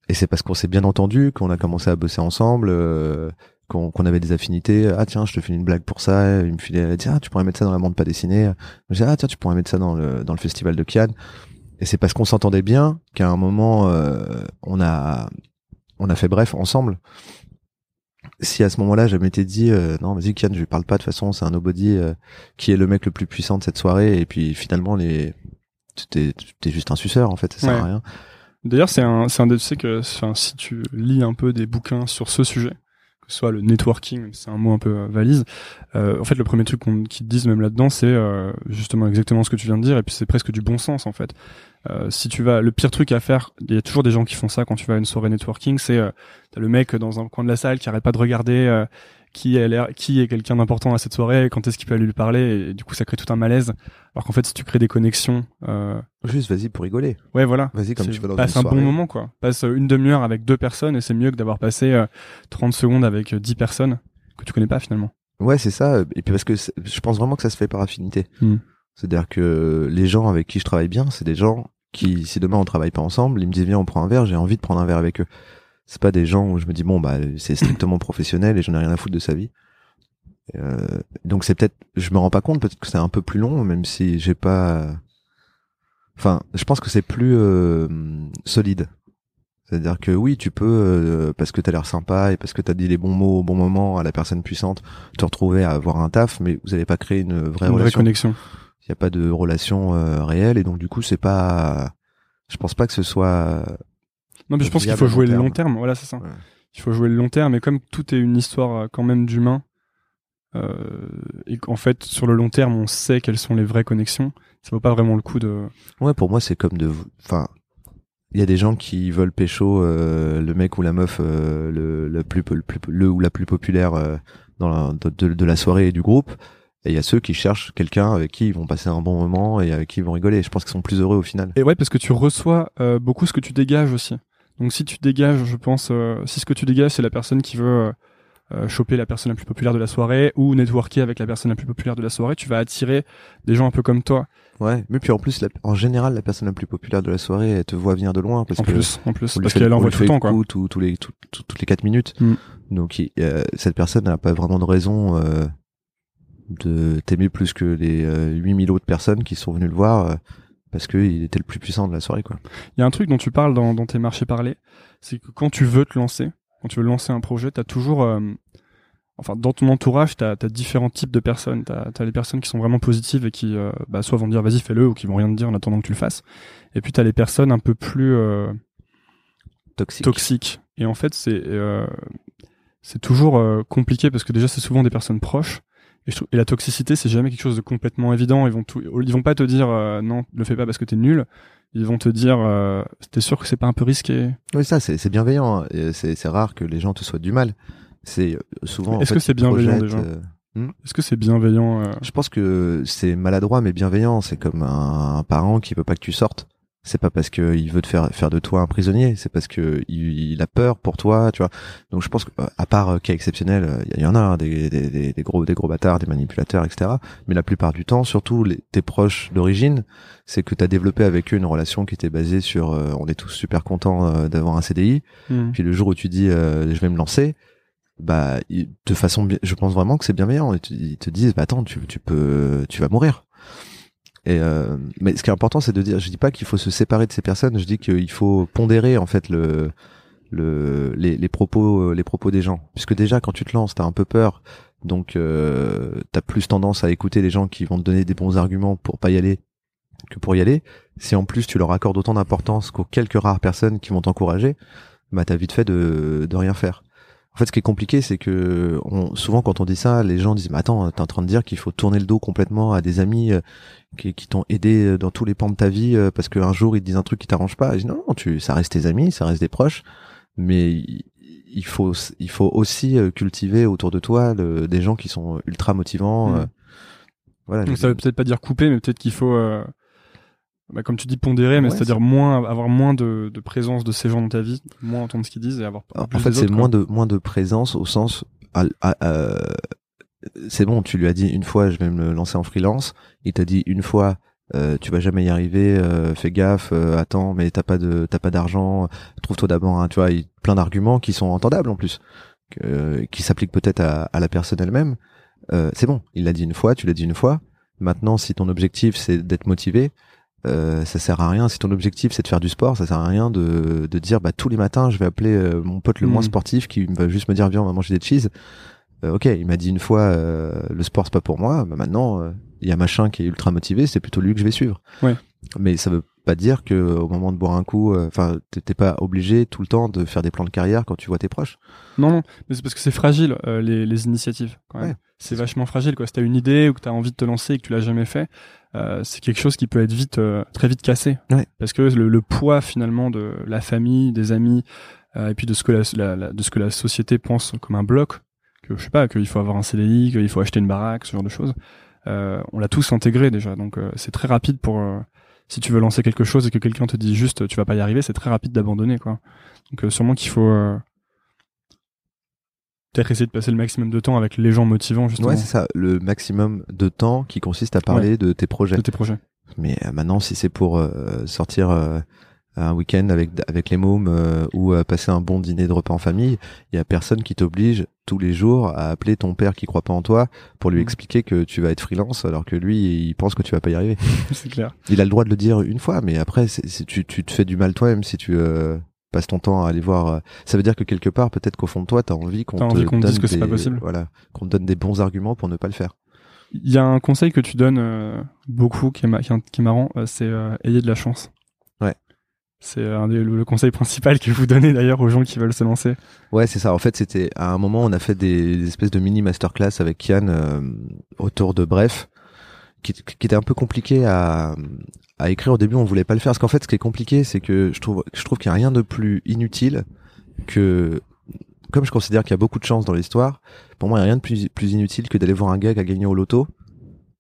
Et c'est parce qu'on s'est bien entendu qu'on a commencé à bosser ensemble. euh, qu'on avait des affinités ah tiens je te file une blague pour ça il me filait tiens tu pourrais mettre ça dans la bande pas dessinée je dis ah tiens tu pourrais mettre ça dans le dans le festival de Kian et c'est parce qu'on s'entendait bien qu'à un moment euh, on a on a fait bref ensemble si à ce moment-là je m'étais dit euh, non vas-y Kian je lui parle pas de toute façon c'est un nobody euh, qui est le mec le plus puissant de cette soirée et puis finalement les t'es t'es juste un suceur en fait ça sert Ouais. à rien D'ailleurs, c'est un, c'est un des, tu sais que, enfin, si tu lis un peu des bouquins sur ce sujet, que ce soit le networking, c'est un mot un peu valise. euh, en fait, le premier truc qu'on, qu'ils te disent même là-dedans, c'est euh, justement exactement ce que tu viens de dire, et puis c'est presque du bon sens en fait. Euh, si tu vas, le pire truc à faire, il y a toujours des gens qui font ça quand tu vas à une soirée networking, c'est euh, t'as le mec dans un coin de la salle qui arrête pas de regarder euh, qui est l'air, qui est quelqu'un d'important à cette soirée, quand est-ce qu'il peut aller lui parler, et du coup ça crée tout un malaise. Alors qu'en fait, si tu crées des connexions, euh, juste vas-y pour rigoler ouais voilà, vas-y comme tu vas dans passe une un soirée bon moment quoi. Passe euh, une demi-heure avec deux personnes et c'est mieux que d'avoir passé euh, 30 secondes avec euh, 10 personnes que tu connais pas finalement. Ouais, c'est ça. Et puis parce que je pense vraiment que ça se fait par affinité. Hmm. C'est-à-dire que les gens avec qui je travaille bien, c'est des gens qui, si demain on travaille pas ensemble, ils me disent viens on prend un verre, j'ai envie de prendre un verre avec eux. C'est pas des gens où je me dis bon bah c'est strictement professionnel et j'en ai rien à foutre de sa vie. Euh, donc c'est peut-être, je me rends pas compte, peut-être que c'est un peu plus long, même si j'ai pas. Enfin, je pense que c'est plus euh, solide. C'est-à-dire que oui, tu peux, euh, parce que t'as l'air sympa et parce que t'as dit les bons mots au bon moment à la personne puissante, te retrouver à avoir un taf, mais vous n'allez pas créer une vraie Une vraie connexion. Il n'y a pas de relation euh, réelle et donc du coup c'est pas. Je pense pas que ce soit. Non mais je pense qu'il faut jouer le long terme. voilà c'est ça. Ouais. Il faut jouer le long terme et comme tout est une histoire euh, quand même d'humain euh, et qu'en fait sur le long terme on sait quelles sont les vraies connexions, ça vaut pas vraiment le coup de Ouais, pour moi c'est comme de. Enfin, il y a des gens qui veulent pécho euh, le mec ou la meuf euh, le, le plus le, plus le ou la plus populaire euh, dans la, de- de la soirée et du groupe. Et il y a ceux qui cherchent quelqu'un avec qui ils vont passer un bon moment et avec qui ils vont rigoler. Je pense qu'ils sont plus heureux au final. Et ouais, parce que tu reçois euh, beaucoup ce que tu dégages aussi. Donc si tu dégages, je pense, euh, si ce que tu dégages, c'est la personne qui veut euh, euh, choper la personne la plus populaire de la soirée ou networker avec la personne la plus populaire de la soirée. Tu vas attirer des gens un peu comme toi. Ouais, mais puis en plus, la- en général, la personne la plus populaire de la soirée, elle te voit venir de loin parce En que plus, en plus, parce qu'elle envoie tout le temps, quoi. les tout- tout- toutes les quatre minutes. Mm. Donc euh, cette personne n'a pas vraiment de raison euh, de t'aimer plus que les euh, 8000 autres personnes qui sont venues le voir euh, parce que il était le plus puissant de la soirée quoi. Il y a un truc dont tu parles dans, dans tes marchés parlés, c'est que quand tu veux te lancer, quand tu veux lancer un projet, t'as toujours, euh, enfin, dans ton entourage, t'as as différents types de personnes. T'as as les personnes qui sont vraiment positives et qui, euh, bah, soit vont te dire vas-y fais-le ou qui vont rien te dire en attendant que tu le fasses. Et puis t'as les personnes un peu plus euh, Toxique. toxiques. Et en fait, c'est euh, c'est toujours euh, compliqué parce que déjà c'est souvent des personnes proches. Et, je trouve- et la toxicité, c'est jamais quelque chose de complètement évident. Ils vont tout, ils vont pas te dire euh, non, le fais pas parce que t'es nul. Ils vont te dire euh, t'es sûr que c'est pas un peu risqué. Oui, ça c'est bienveillant. C'est rare que les gens te souhaitent du mal. C'est euh, souvent. en Est-ce fait, que c'est bienveillant, déjà euh, Est-ce que c'est bienveillant euh, Je pense que c'est maladroit mais bienveillant. C'est comme un, un parent qui veut pas que tu sortes. C'est pas parce que il veut te faire faire de toi un prisonnier. C'est parce que il, il a peur pour toi, tu vois. Donc je pense que euh, à part euh, cas exceptionnel, euh, il y, en a hein, des, des, des, des gros des gros bâtards, des manipulateurs, etc. Mais la plupart du temps, surtout les, tes proches d'origine, c'est que tu as développé avec eux une relation qui était basée sur euh, on est tous super contents euh, d'avoir un CDI. hmm. Puis le jour où tu dis euh, je vais me lancer, bah de façon, bien- je pense vraiment que c'est bienveillant. Ils te, ils te disent bah attends tu tu peux tu vas mourir. Et euh, mais ce qui est important c'est de dire, je dis pas qu'il faut se séparer de ces personnes, je dis qu'il faut pondérer en fait le le les, les propos les propos des gens, puisque déjà quand tu te lances t'as un peu peur, donc euh, t'as plus tendance à écouter les gens qui vont te donner des bons arguments pour pas y aller que pour y aller. Si en plus tu leur accordes autant d'importance qu'aux quelques rares personnes qui vont t'encourager, bah t'as vite fait de rien faire. En fait, ce qui est compliqué, c'est que on, souvent quand on dit ça, les gens disent "Mais attends, t'es en train de dire qu'il faut tourner le dos complètement à des amis euh, qui, qui t'ont aidé euh, dans tous les pans de ta vie euh, parce qu'un jour ils te disent un truc qui t'arrange pas." Et je dis "Non, non, tu, ça reste tes amis, ça reste des proches, mais il- faut il faut aussi euh, cultiver autour de toi le- des gens qui sont ultra motivants." Mhm. euh, voilà. Donc ça veut peut-être pas dire couper, mais peut-être qu'il faut, euh, bah, comme tu dis, pondérer, mais Ouais, c'est-à-dire moins avoir moins de, de présence de ces gens dans ta vie, moins entendre ce qu'ils disent et avoir En plus fait, des c'est moins de moins de présence au sens. à- à- euh, c'est bon, tu lui as dit une fois, je vais me lancer en freelance. Il t'a dit une fois, euh, tu vas jamais y arriver. euh, fais gaffe. euh, attends, mais t'as pas de t'as pas d'argent. Trouve-toi d'abord. un tu vois, il- plein d'arguments qui sont entendables en plus, qui s'appliquent peut-être à, à la personne elle-même. Euh, c'est bon, il l'a dit une fois, tu l'as dit une fois. Maintenant, si ton objectif c'est d'être motivé, euh, ça sert à rien. Si ton objectif c'est de faire du sport, ça sert à rien de, de dire bah tous les matins je vais appeler euh, mon pote le moins Mhm. sportif qui va juste me dire viens on va manger des cheese. Euh, ok, il m'a dit une fois euh, le sport c'est pas pour moi. Bah maintenant euh, il y a machin qui est ultra motivé, c'est plutôt lui que je vais suivre. Ouais. Mais ça veut pas dire que au moment de boire un coup, enfin t'es pas obligé tout le temps de faire des plans de carrière quand tu vois tes proches. Non, non, mais c'est parce que c'est fragile euh, les, les initiatives. Quand même. Ouais. C'est vachement fragile quoi. Si t'as une idée ou que t'as envie de te lancer et que tu l'as jamais fait, euh, c'est quelque chose qui peut être vite, euh, très vite cassé. Ouais. Parce que le, le poids finalement de la famille, des amis, euh, et puis de ce que la, la- la- de ce que la société pense comme un bloc, que je sais pas, qu'il faut avoir un CDI, qu'il faut acheter une baraque, ce genre de choses. Euh, on l'a tous intégré déjà, donc euh, c'est très rapide pour euh, si tu veux lancer quelque chose et que quelqu'un te dit juste tu vas pas y arriver, c'est très rapide d'abandonner quoi. Donc euh, sûrement qu'il faut euh, peut-être essayer de passer le maximum de temps avec les gens motivants justement Ouais, c'est ça, le maximum de temps qui consiste à parler de tes projets. de tes projets. Mais euh, maintenant, si c'est pour euh, sortir euh, un week-end avec avec les mômes euh, ou euh, passer un bon dîner de repas en famille, il y a personne qui t'oblige tous les jours à appeler ton père qui croit pas en toi pour lui expliquer que tu vas être freelance alors que lui il pense que tu vas pas y arriver. *laughs* c'est clair. Il a le droit de le dire une fois, mais après c'est, c'est- tu tu te fais du mal toi-même si tu euh, passes ton temps à aller voir. euh, ça veut dire que quelque part peut-être qu'au fond de toi t'as envie qu'on te dise que c'est des- pas possible. Voilà, qu'on te donne des bons arguments pour ne pas le faire. Il y a un conseil que tu donnes euh, beaucoup qui est, qui est, qui est marrant, euh, c'est euh, ayez de la chance. Ouais. C'est un des- le, le conseil *laughs* principal que vous donnez d'ailleurs aux gens qui veulent se lancer. Ouais, c'est ça. En fait, c'était à un moment, on a fait des, des espèces de mini masterclass avec Kian autour de Bref, qui, qui était un peu compliqué à, écrire au début. On voulait pas le faire parce qu'en fait, ce qui est compliqué, c'est que je trouve, je trouve qu'il y a rien de plus inutile que, comme je considère qu'il y a beaucoup de chance dans l'histoire, pour moi, il y a rien de plus, plus inutile que d'aller voir un gars qui a gagné au loto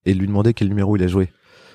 et de lui demander quel numéro il a joué.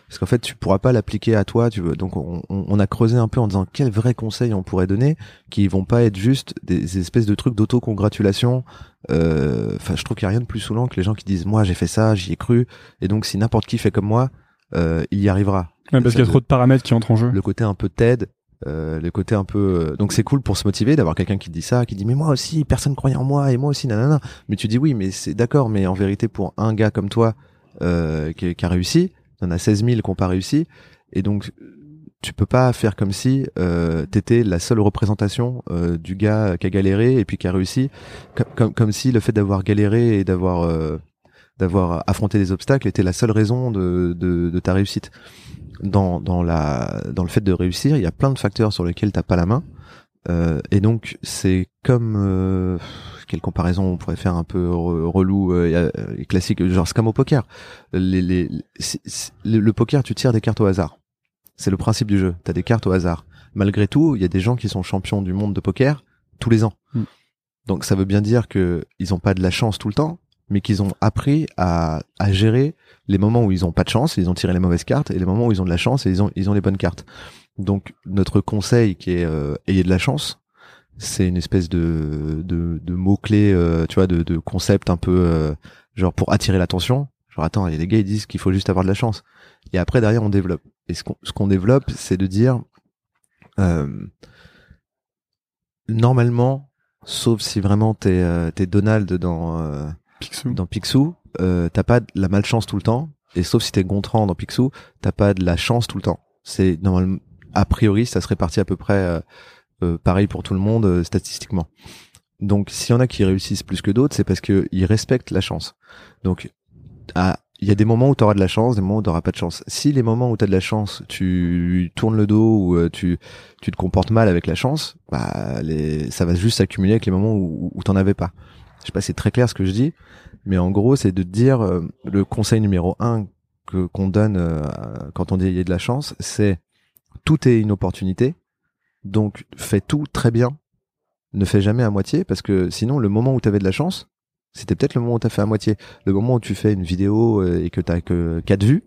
Parce qu'en fait tu pourras pas l'appliquer à toi tu veux. Donc on, on, a creusé un peu en disant quels vrais conseils on pourrait donner qui vont pas être juste des, espèces de trucs d'autocongratulation. Euh, enfin je trouve qu'il y a rien de plus saoulant que les gens qui disent moi j'ai fait ça j'y ai cru. Et donc si n'importe qui fait comme moi euh, il y arrivera. Ouais, parce qu'il y a trop de paramètres qui entrent en jeu. Le côté un peu TED euh, le côté un peu donc c'est cool pour se motiver d'avoir quelqu'un qui dit ça qui dit mais moi aussi personne croyait en moi et moi aussi nanana. Mais tu dis oui mais c'est d'accord mais en vérité pour un gars comme toi euh, qui, qui, a réussi il y en a 16 000 qui n'ont pas réussi. Et donc tu peux pas faire comme si euh, t'étais la seule représentation euh, du gars qui a galéré et puis qui a réussi. Comme comme, si le fait d'avoir galéré et d'avoir euh, d'avoir affronté des obstacles était la seule raison de, de, de ta réussite. Dans, dans, la, dans le fait de réussir, il y a plein de facteurs sur lesquels t'as pas la main. Euh, et donc c'est comme euh, quelle comparaison on pourrait faire un peu relou euh, classique genre c'est comme au poker. Les, les, le poker tu tires des cartes au hasard. C'est le principe du jeu. T'as des cartes au hasard. Malgré tout il y a des gens qui sont champions du monde de poker tous les ans. Mm. donc ça veut bien dire que ils ont pas de la chance tout le temps mais qu'ils ont appris à, à gérer les moments où ils ont pas de chance, ils ont tiré les mauvaises cartes, et les moments où ils ont de la chance et ils ont ils ont les bonnes cartes. Donc notre conseil qui est euh, ayez de la chance, c'est une espèce de de, de mots clés, euh, tu vois, de, de concept un peu euh, genre pour attirer l'attention. Genre attends, il y a des gars ils disent qu'il faut juste avoir de la chance. Et après derrière on développe. Et ce qu'on ce qu'on développe, c'est de dire normalement, sauf si vraiment t'es t'es Donald dans Picsou. dans Picsou, euh, t'as pas de la malchance tout le temps. Et sauf si t'es Gontran dans Picsou, t'as pas de la chance tout le temps. C'est normalement, a priori, ça serait parti à peu près euh, euh, pareil pour tout le monde euh, statistiquement. Donc, s'il y en a qui réussissent plus que d'autres, c'est parce que ils respectent la chance. Donc, il y a des moments où tu auras de la chance, des moments où tu n'auras pas de chance. Si les moments où tu as de la chance, tu tournes le dos ou tu, tu te comportes mal avec la chance, bah les, ça va juste s'accumuler avec les moments où, où t'en avais pas. Je sais pas si c'est très clair ce que je dis, mais en gros, c'est de dire euh, le conseil numéro un que qu'on donne euh, quand on dit il y a de la chance, c'est tout est une opportunité. Donc fais tout très bien. Ne fais jamais à moitié parce que sinon le moment où tu avais de la chance, c'était peut-être le moment où tu as fait à moitié. Le moment où tu fais une vidéo euh, et que tu que quatre vues,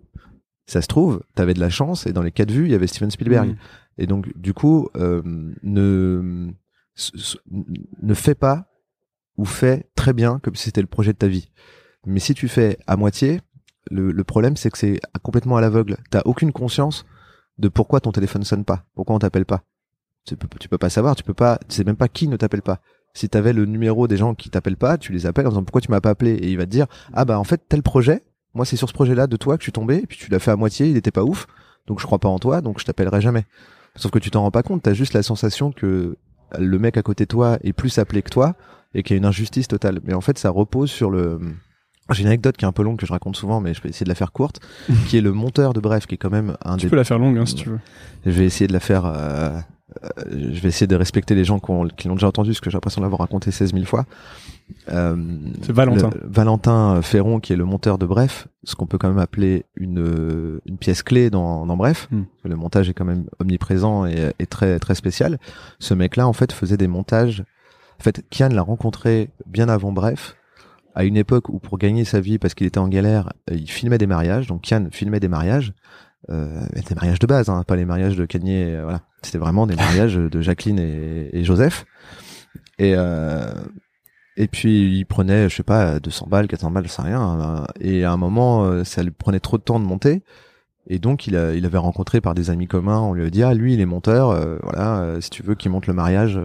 ça se trouve, tu avais de la chance et dans les quatre vues, il y avait Steven Spielberg. Mmh. Et donc du coup, ne ne fais pas ou fais très bien comme si c'était le projet de ta vie. Mais si tu fais à moitié, le, problème c'est que c'est complètement à l'aveugle. T'as aucune conscience de pourquoi ton téléphone sonne pas, pourquoi on t'appelle pas. Tu peux, tu pas savoir, tu peux pas, tu sais même pas qui ne t'appelle pas. Si t'avais le numéro des gens qui t'appellent pas, tu les appelles en disant pourquoi tu m'as pas appelé? Et il va te dire ah bah en fait tel projet, moi c'est sur ce projet-là de toi que je suis tombé, puis tu l'as fait à moitié, il était pas ouf, donc je crois pas en toi, donc je t'appellerai jamais. Sauf que tu t'en rends pas compte, t'as juste la sensation que le mec à côté de toi est plus appelé que toi et qu'il y a une injustice totale. Mais en fait, ça repose sur le. J'ai une anecdote qui est un peu longue que je raconte souvent, mais je vais essayer de la faire courte, *laughs* qui est le monteur de Bref, qui est quand même un tu peux la faire longue hein, si tu veux. Je vais essayer de la faire. Euh, euh, je vais essayer de respecter les gens qui, l'ont déjà entendu, ce que j'ai l'impression d'avoir raconté 16 000 fois. Euh, c'est Valentin. Valentin Ferron, qui est le monteur de Bref, ce qu'on peut quand même appeler une, une pièce clé dans, dans Bref. Hmm. Le montage est quand même omniprésent et, et très très spécial. Ce mec-là, en fait, faisait des montages en fait, Kian l'a rencontré bien avant Bref, à une époque où pour gagner sa vie, parce qu'il était en galère, euh, il filmait des mariages. Donc Kian filmait des mariages, euh, des mariages de base, hein, pas les mariages de Kanye. Euh, voilà, c'était vraiment des mariages de Jacqueline et, Joseph. Et euh, et puis il prenait, je sais pas, 200 balles, 400 balles, c'est rien. Hein. Et à un moment, ça lui prenait trop de temps de monter. Et donc il, a, il avait rencontré par des amis communs, on lui a dit ah lui il est monteur, voilà, si tu veux qu'il monte le mariage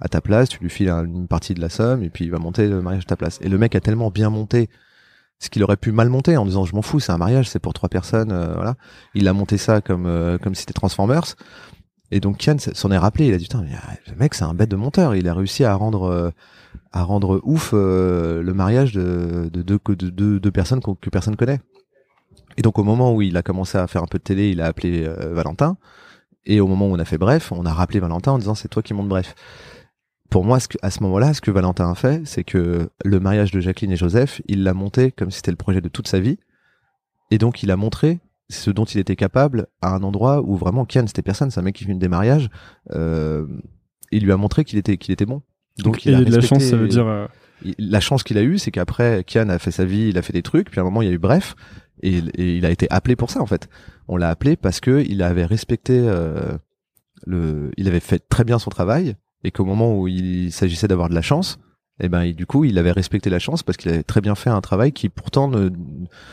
à ta place, tu lui files une partie de la somme et puis il va monter le mariage à ta place. Et le mec a tellement bien monté ce qu'il aurait pu mal monter en disant je m'en fous, c'est un mariage, c'est pour trois personnes, euh, voilà. Il a monté ça comme euh, comme si c'était Transformers. Et donc Kian s'en est rappelé, il a dit putain, le mec c'est un bête de monteur, il a réussi à rendre euh, à rendre ouf le mariage de de deux de, de, personnes que personne connaît. Et donc au moment où il a commencé à faire un peu de télé, il a appelé Valentin. Et au moment où on a fait bref, on a rappelé Valentin en disant c'est toi qui montes bref pour moi, ce que, à ce moment-là, ce que Valentin a fait, c'est que le mariage de Jacqueline et Joseph, il l'a monté comme si c'était le projet de toute sa vie. Et donc, il a montré ce dont il était capable à un endroit où vraiment Kian, c'était personne, c'est un mec qui filme des mariages. Euh, il lui a montré qu'il était, qu'il était bon. Donc, il a de la chance, ça veut dire. Euh, la chance qu'il a eue, c'est qu'après, Kian a fait sa vie, il a fait des trucs, puis à un moment, il y a eu bref. Et, et, il a été appelé pour ça en fait. On l'a appelé parce que il avait respecté euh, le, il avait fait très bien son travail et qu'au moment où il s'agissait d'avoir de la chance, et eh ben du coup il avait respecté la chance parce qu'il avait très bien fait un travail qui pourtant ne,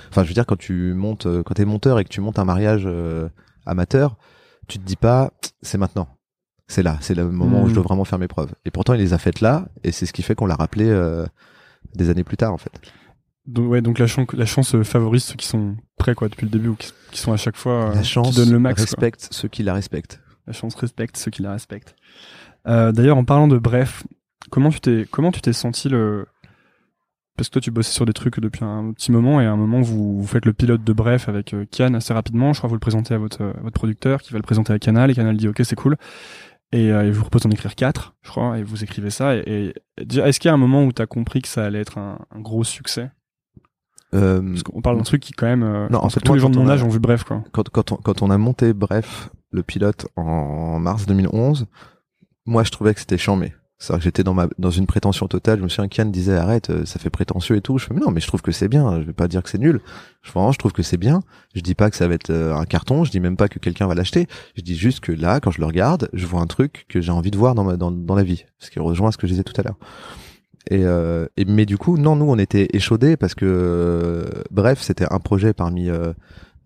enfin je veux dire quand tu montes, quand t'es monteur et que tu montes un mariage euh, amateur, tu te dis pas c'est maintenant c'est là, c'est le moment où je dois hmm. vraiment faire mes preuves. Et pourtant, il les a faites là, et c'est ce qui fait qu'on l'a rappelé euh, des années plus tard, en fait. Donc ouais, donc la chance, la chance favorise ceux qui sont prêts quoi depuis le début ou qui, sont à chaque fois la chance qui donnent le max. Respecte ceux qui la respectent. La chance respecte ceux qui la respectent. Euh, D'ailleurs, en parlant de bref, comment tu t'es comment tu t'es senti le parce que toi tu bossais sur des trucs depuis un petit moment et à un moment vous, vous faites le pilote de Bref avec euh, Kian assez rapidement. Je crois que vous le présentez à votre euh, votre producteur qui va le présenter à Canal et Canal dit ok c'est cool et euh, il vous propose d'en écrire quatre, je crois, et vous écrivez ça. Et, est-ce qu'il y a un moment où tu as compris que ça allait être un, gros succès? Parce qu'on parle d'un truc qui quand même. Non, en fait, tous les gens de mon âge ont vu Bref, quoi. Quand, quand, on, quand on a monté Bref, le pilote en mars 2011, moi je trouvais que c'était chambé. C'est que j'étais dans ma dans une prétention totale. Je me souviens Kian disait arrête, euh, ça fait prétentieux et tout. Je fais mais non, mais je trouve que c'est bien. Je vais pas dire que c'est nul. Je vraiment, je trouve que c'est bien. Je dis pas que ça va être euh, un carton. Je dis même pas que quelqu'un va l'acheter. Je dis juste que là, quand je le regarde, je vois un truc que j'ai envie de voir dans ma dans, dans la vie. Ce qui rejoint ce que je disais tout à l'heure. Et, euh, et, mais du coup, non, nous on était échaudés parce que bref, c'était un projet parmi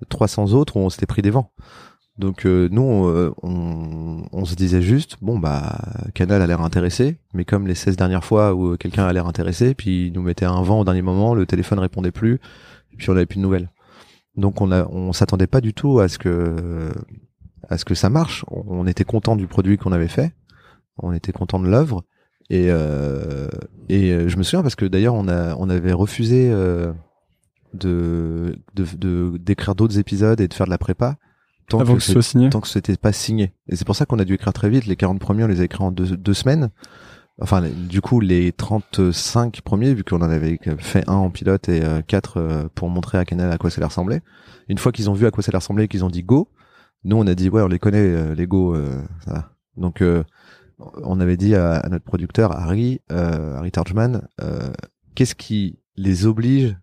300 autres où on s'était pris des vents. Donc euh, nous, euh, on, se disait juste, bon bah Canal a l'air intéressé, mais comme les 16 dernières fois où quelqu'un a l'air intéressé, puis il nous mettait un vent au dernier moment, le téléphone répondait plus, puis on n'avait plus de nouvelles. Donc on a, on s'attendait pas du tout à ce que à ce que ça marche. On, était content du produit qu'on avait fait, on était content de l'œuvre, et euh, et je me souviens parce que d'ailleurs on a on avait refusé de de d'écrire d'autres épisodes et de faire de la prépa tant Avant que, ce soit signé. Tant que c'était pas signé. Et c'est pour ça qu'on a dû écrire très vite. Les 40 premiers, on les a écrits en deux, deux semaines. Enfin, du coup, les 35 premiers, vu qu'on en avait fait un en pilote et euh, quatre euh, pour montrer à Canal à quoi ça leur ressemblait. Une fois qu'ils ont vu à quoi ça leur ressemblait, qu'ils ont dit go, nous on a dit ouais, on les connaît euh, les go. Ça. Donc on avait dit à, notre producteur Harry, Harry Tarjman, qu'est-ce qui les oblige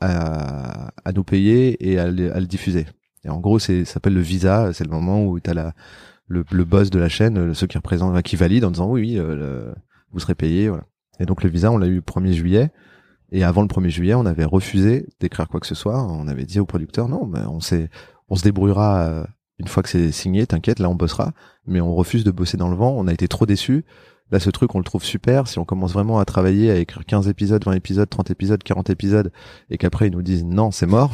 à, à nous payer et à, à le diffuser? Et en gros, c'est ça s'appelle le visa. C'est le moment où tu as la, le, le boss de la chaîne, ceux qui représentent, qui valide en disant oui, oui euh, vous serez payé. Voilà. Et donc le visa, on l'a eu le 1er juillet. Et avant le 1er juillet, on avait refusé d'écrire quoi que ce soit. On avait dit au producteur non, mais on sait, on se débrouillera euh, une fois que c'est signé. T'inquiète, là on bossera. Mais on refuse de bosser dans le vent. On a été trop déçus. Là, ce truc, on le trouve super. Si on commence vraiment à travailler, à écrire 15 épisodes, 20 épisodes, 30 épisodes, 40 épisodes, et qu'après ils nous disent non, c'est mort,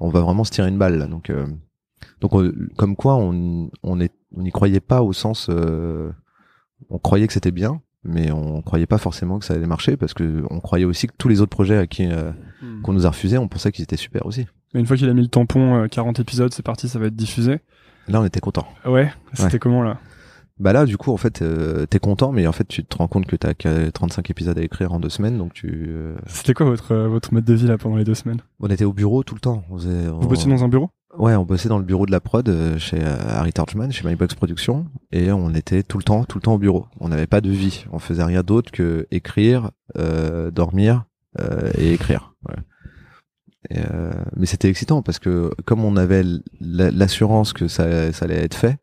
on va vraiment se tirer une balle. Là. Donc, euh, donc comme quoi, on on est, on n'y croyait pas au sens, euh, on croyait que c'était bien, mais on croyait pas forcément que ça allait marcher parce que on croyait aussi que tous les autres projets à qui euh, hmm. qu'on nous a refusés, on pensait qu'ils étaient super aussi. Mais une fois qu'il a mis le tampon, 40 épisodes, c'est parti, ça va être diffusé. Là, on était content. Ouais, c'était comment là? Bah là, du coup, en fait, euh, t'es content, mais en fait, tu te rends compte que t'as que 35 épisodes à écrire en deux semaines, donc tu. Euh, C'était quoi votre euh, votre mode de vie là pendant les deux semaines? On était au bureau tout le temps. On faisait, Vous bossiez dans un bureau? Ouais, on bossait dans le bureau de la prod chez Harry Tarchman, chez MyBox Productions, et on était tout le temps, tout le temps au bureau. On n'avait pas de vie. On faisait rien d'autre que écrire, dormir et écrire. Ouais. mais c'était excitant parce que comme on avait l'assurance que ça, ça allait être fait,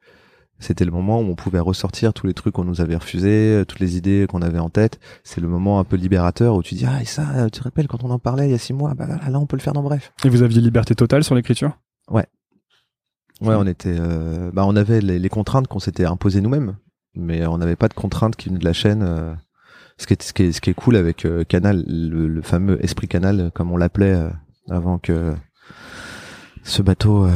c'était le moment où on pouvait ressortir tous les trucs qu'on nous avait refusés, euh, toutes les idées qu'on avait en tête. C'est le moment un peu libérateur où tu dis ah et ça, tu te rappelles quand on en parlait il y a six mois, bah là on peut le faire dans bref. Et vous aviez liberté totale sur l'écriture? Ouais. Ouais, on était, euh, bah on avait les, contraintes qu'on s'était imposées nous-mêmes, mais on n'avait pas de contraintes qui venaient de la chaîne. Euh. Ce qui est, ce qui est, ce qui est cool avec Canal, le, fameux esprit Canal comme on l'appelait avant que ce bateau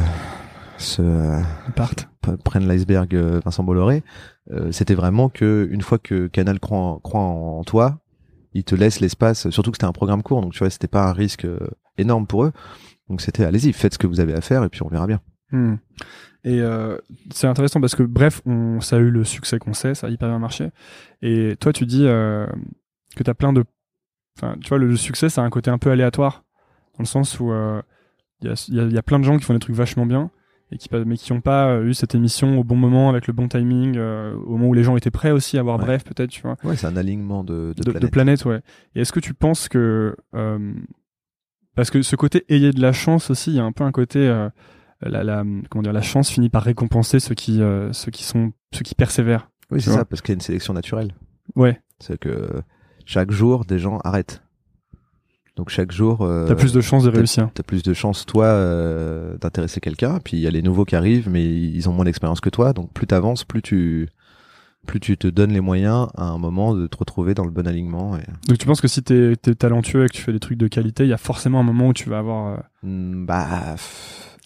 se partent prennent l'iceberg euh, Vincent Bolloré, euh, c'était vraiment que une fois que Canal croit en, croit en toi, il te laisse l'espace. Surtout que c'était un programme court, donc tu vois, c'était pas un risque euh, énorme pour eux. Donc c'était allez-y, faites ce que vous avez à faire et puis on verra bien. Hmm. Et c'est intéressant parce que bref, on, ça a eu le succès qu'on sait, ça a hyper bien marché. Et toi, tu dis que t'as plein de, enfin, tu vois, le, succès, ça a un côté un peu aléatoire dans le sens où il y, a, plein de gens qui font des trucs vachement bien et qui mais qui n'ont pas euh, eu cette émission au bon moment avec le bon timing euh, au moment où les gens étaient prêts aussi à voir bref peut-être tu vois ouais c'est un alignement de de, de, planètes. ouais et est-ce que tu penses que euh, parce que ce côté ayer de la chance aussi, il y a un peu un côté euh, la, la comment dire la chance finit par récompenser ceux qui ceux qui sont ceux qui persévèrent. Oui, c'est ça, parce qu'il y a une sélection naturelle. Ouais, C'est que chaque jour, des gens arrêtent. Donc chaque jour, euh, t'as plus de chances de réussir. T'as plus de chances, toi, euh, d'intéresser quelqu'un. Puis il y a les nouveaux qui arrivent, mais ils ont moins d'expérience que toi. Donc plus t'avances, plus tu, plus tu te donnes les moyens à un moment de te retrouver dans le bon alignement. Et, Donc tu penses que si t'es es talentueux et que tu fais des trucs de qualité, il y a forcément un moment où tu vas avoir. euh, Hmm, bah,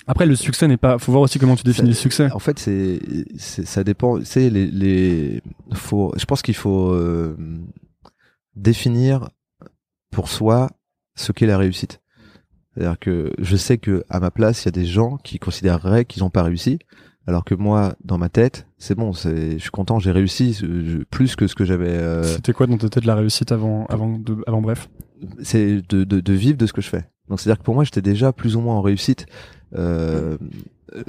Après, le succès n'est pas. Faut voir aussi comment tu définis le C'est- succès. en fait, c'est, c'est, ça dépend. Tu sais, les, les, faut, je pense qu'il faut euh, définir pour soi ce qu'est la réussite. C'est-à-dire que je sais que à ma place, il y a des gens qui considéreraient qu'ils n'ont pas réussi, alors que moi, dans ma tête, c'est bon, c'est, je suis content, j'ai réussi je- plus que ce que j'avais. euh, C'était quoi dans ta tête la réussite avant, avant, de, avant bref? C'est de, de, de vivre de ce que je fais. Donc c'est-à-dire que pour moi, j'étais déjà plus ou moins en réussite. Euh, euh,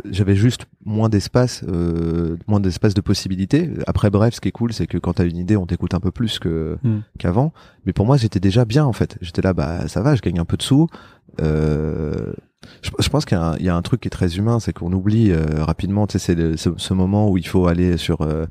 j'avais juste moins d'espace, euh, moins d'espace de possibilités. Après, bref, ce qui est cool, c'est que quand t'as une idée, on t'écoute un peu plus que Hmm. qu'avant. Mais pour moi, j'étais déjà bien en fait. J'étais là, bah ça va, je gagne un peu de sous. Euh, je, je pense qu'il y, a un- il y a un truc qui est très humain, c'est qu'on oublie euh, rapidement. Tu sais, c'est ce, moment où il faut aller sur euh,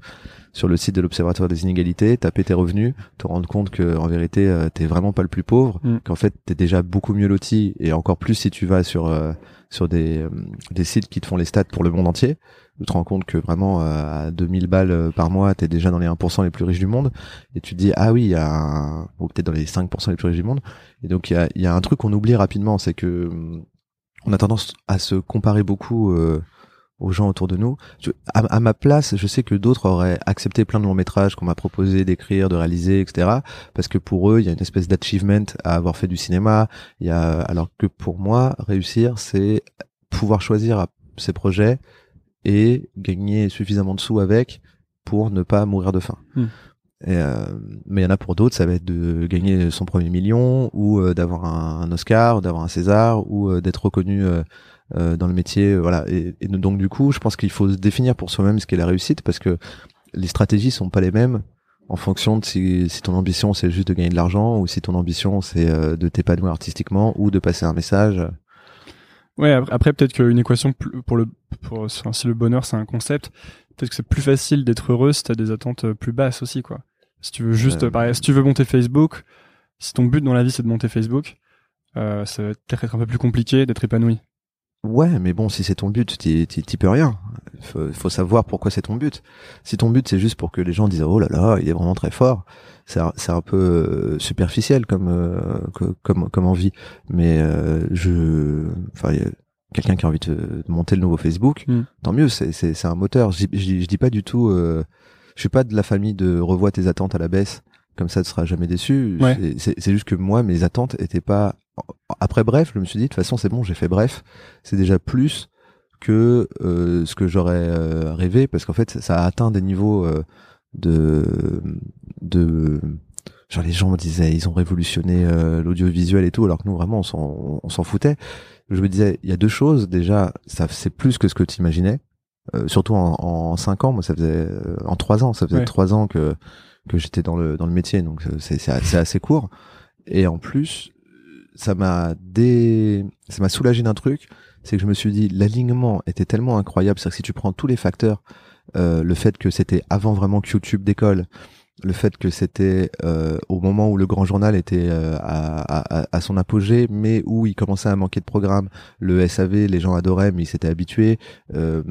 sur le site de l'Observatoire des inégalités, taper tes revenus, te rendre compte que en vérité, euh, t'es vraiment pas le plus pauvre, Mm. qu'en fait t'es déjà beaucoup mieux loti et encore plus si tu vas sur euh, sur des euh, des sites qui te font les stats pour le monde entier. Tu te rends compte que vraiment euh, à 2000 balles euh, par mois, t'es déjà dans les 1% les plus riches du monde et tu te dis ah oui, il y a un... ou peut-être dans les 5% les plus riches du monde. Et donc il y a un truc qu'on oublie rapidement, c'est que hum, on a tendance à se comparer beaucoup aux gens autour de nous. À, à ma place, je sais que d'autres auraient accepté plein de longs métrages qu'on m'a proposé d'écrire, de réaliser, etc. Parce que pour eux, il y a une espèce d'achievement à avoir fait du cinéma. Il y a, alors que pour moi, réussir, c'est pouvoir choisir ses projets et gagner suffisamment de sous avec pour ne pas mourir de faim. Hmm. Et, euh, mais il y en a pour d'autres, ça va être de gagner son premier million ou euh, d'avoir un, un Oscar, ou d'avoir un César ou euh, d'être reconnu dans le métier. euh, voilà. Et, et donc du coup, je pense qu'il faut se définir pour soi-même ce qu'est la réussite parce que les stratégies sont pas les mêmes en fonction de si, si ton ambition c'est juste de gagner de l'argent ou si ton ambition c'est euh, de t'épanouir artistiquement ou de passer un message. Ouais, après, peut-être qu'une équation pour le, pour, enfin, si le bonheur c'est un concept, peut-être que c'est plus facile d'être heureux si t'as des attentes euh, plus basses aussi, quoi. Si tu veux juste, Euh, par exemple, si tu veux monter Facebook, si ton but dans la vie c'est de monter Facebook, euh, ça va peut-être être un peu plus compliqué d'être épanoui. Ouais, mais bon, si c'est ton but, t'y peux rien. Faut, faut savoir pourquoi c'est ton but. Si ton but c'est juste pour que les gens disent oh là là, il est vraiment très fort, c'est un- peu euh, superficiel comme euh, comme comme envie. Mais euh, je, enfin, quelqu'un qui a envie de, de monter le nouveau Facebook, Mm. tant mieux. C'est c'est un moteur. Je dis pas du tout. Euh, je suis pas de la famille de revois tes attentes à la baisse. Comme ça, tu seras jamais déçu. Ouais. C'est- juste que moi, mes attentes étaient pas. Après bref, je me suis dit de toute façon c'est bon, j'ai fait bref. C'est déjà plus que euh, ce que j'aurais euh, rêvé parce qu'en fait ça a atteint des niveaux euh, de de genre les gens me disaient ils ont révolutionné euh, l'audiovisuel et tout alors que nous vraiment on s'en on s'en foutait je me disais il y a deux choses déjà ça c'est plus que ce que tu imaginais euh, surtout en, en cinq ans moi ça faisait euh, en trois ans ça faisait Ouais. trois ans que que j'étais dans le dans le métier donc euh, c'est c'est assez court. Et en plus ça m'a dé ça m'a soulagé d'un truc c'est que je me suis dit l'alignement était tellement incroyable c'est que si tu prends tous les facteurs euh, le fait que c'était avant vraiment que YouTube décolle le fait que c'était euh, au moment où le grand journal était euh, à, à, son apogée, mais où il commençait à manquer de programmes. Le SAV, les gens adoraient, mais ils s'étaient habitués. Euh,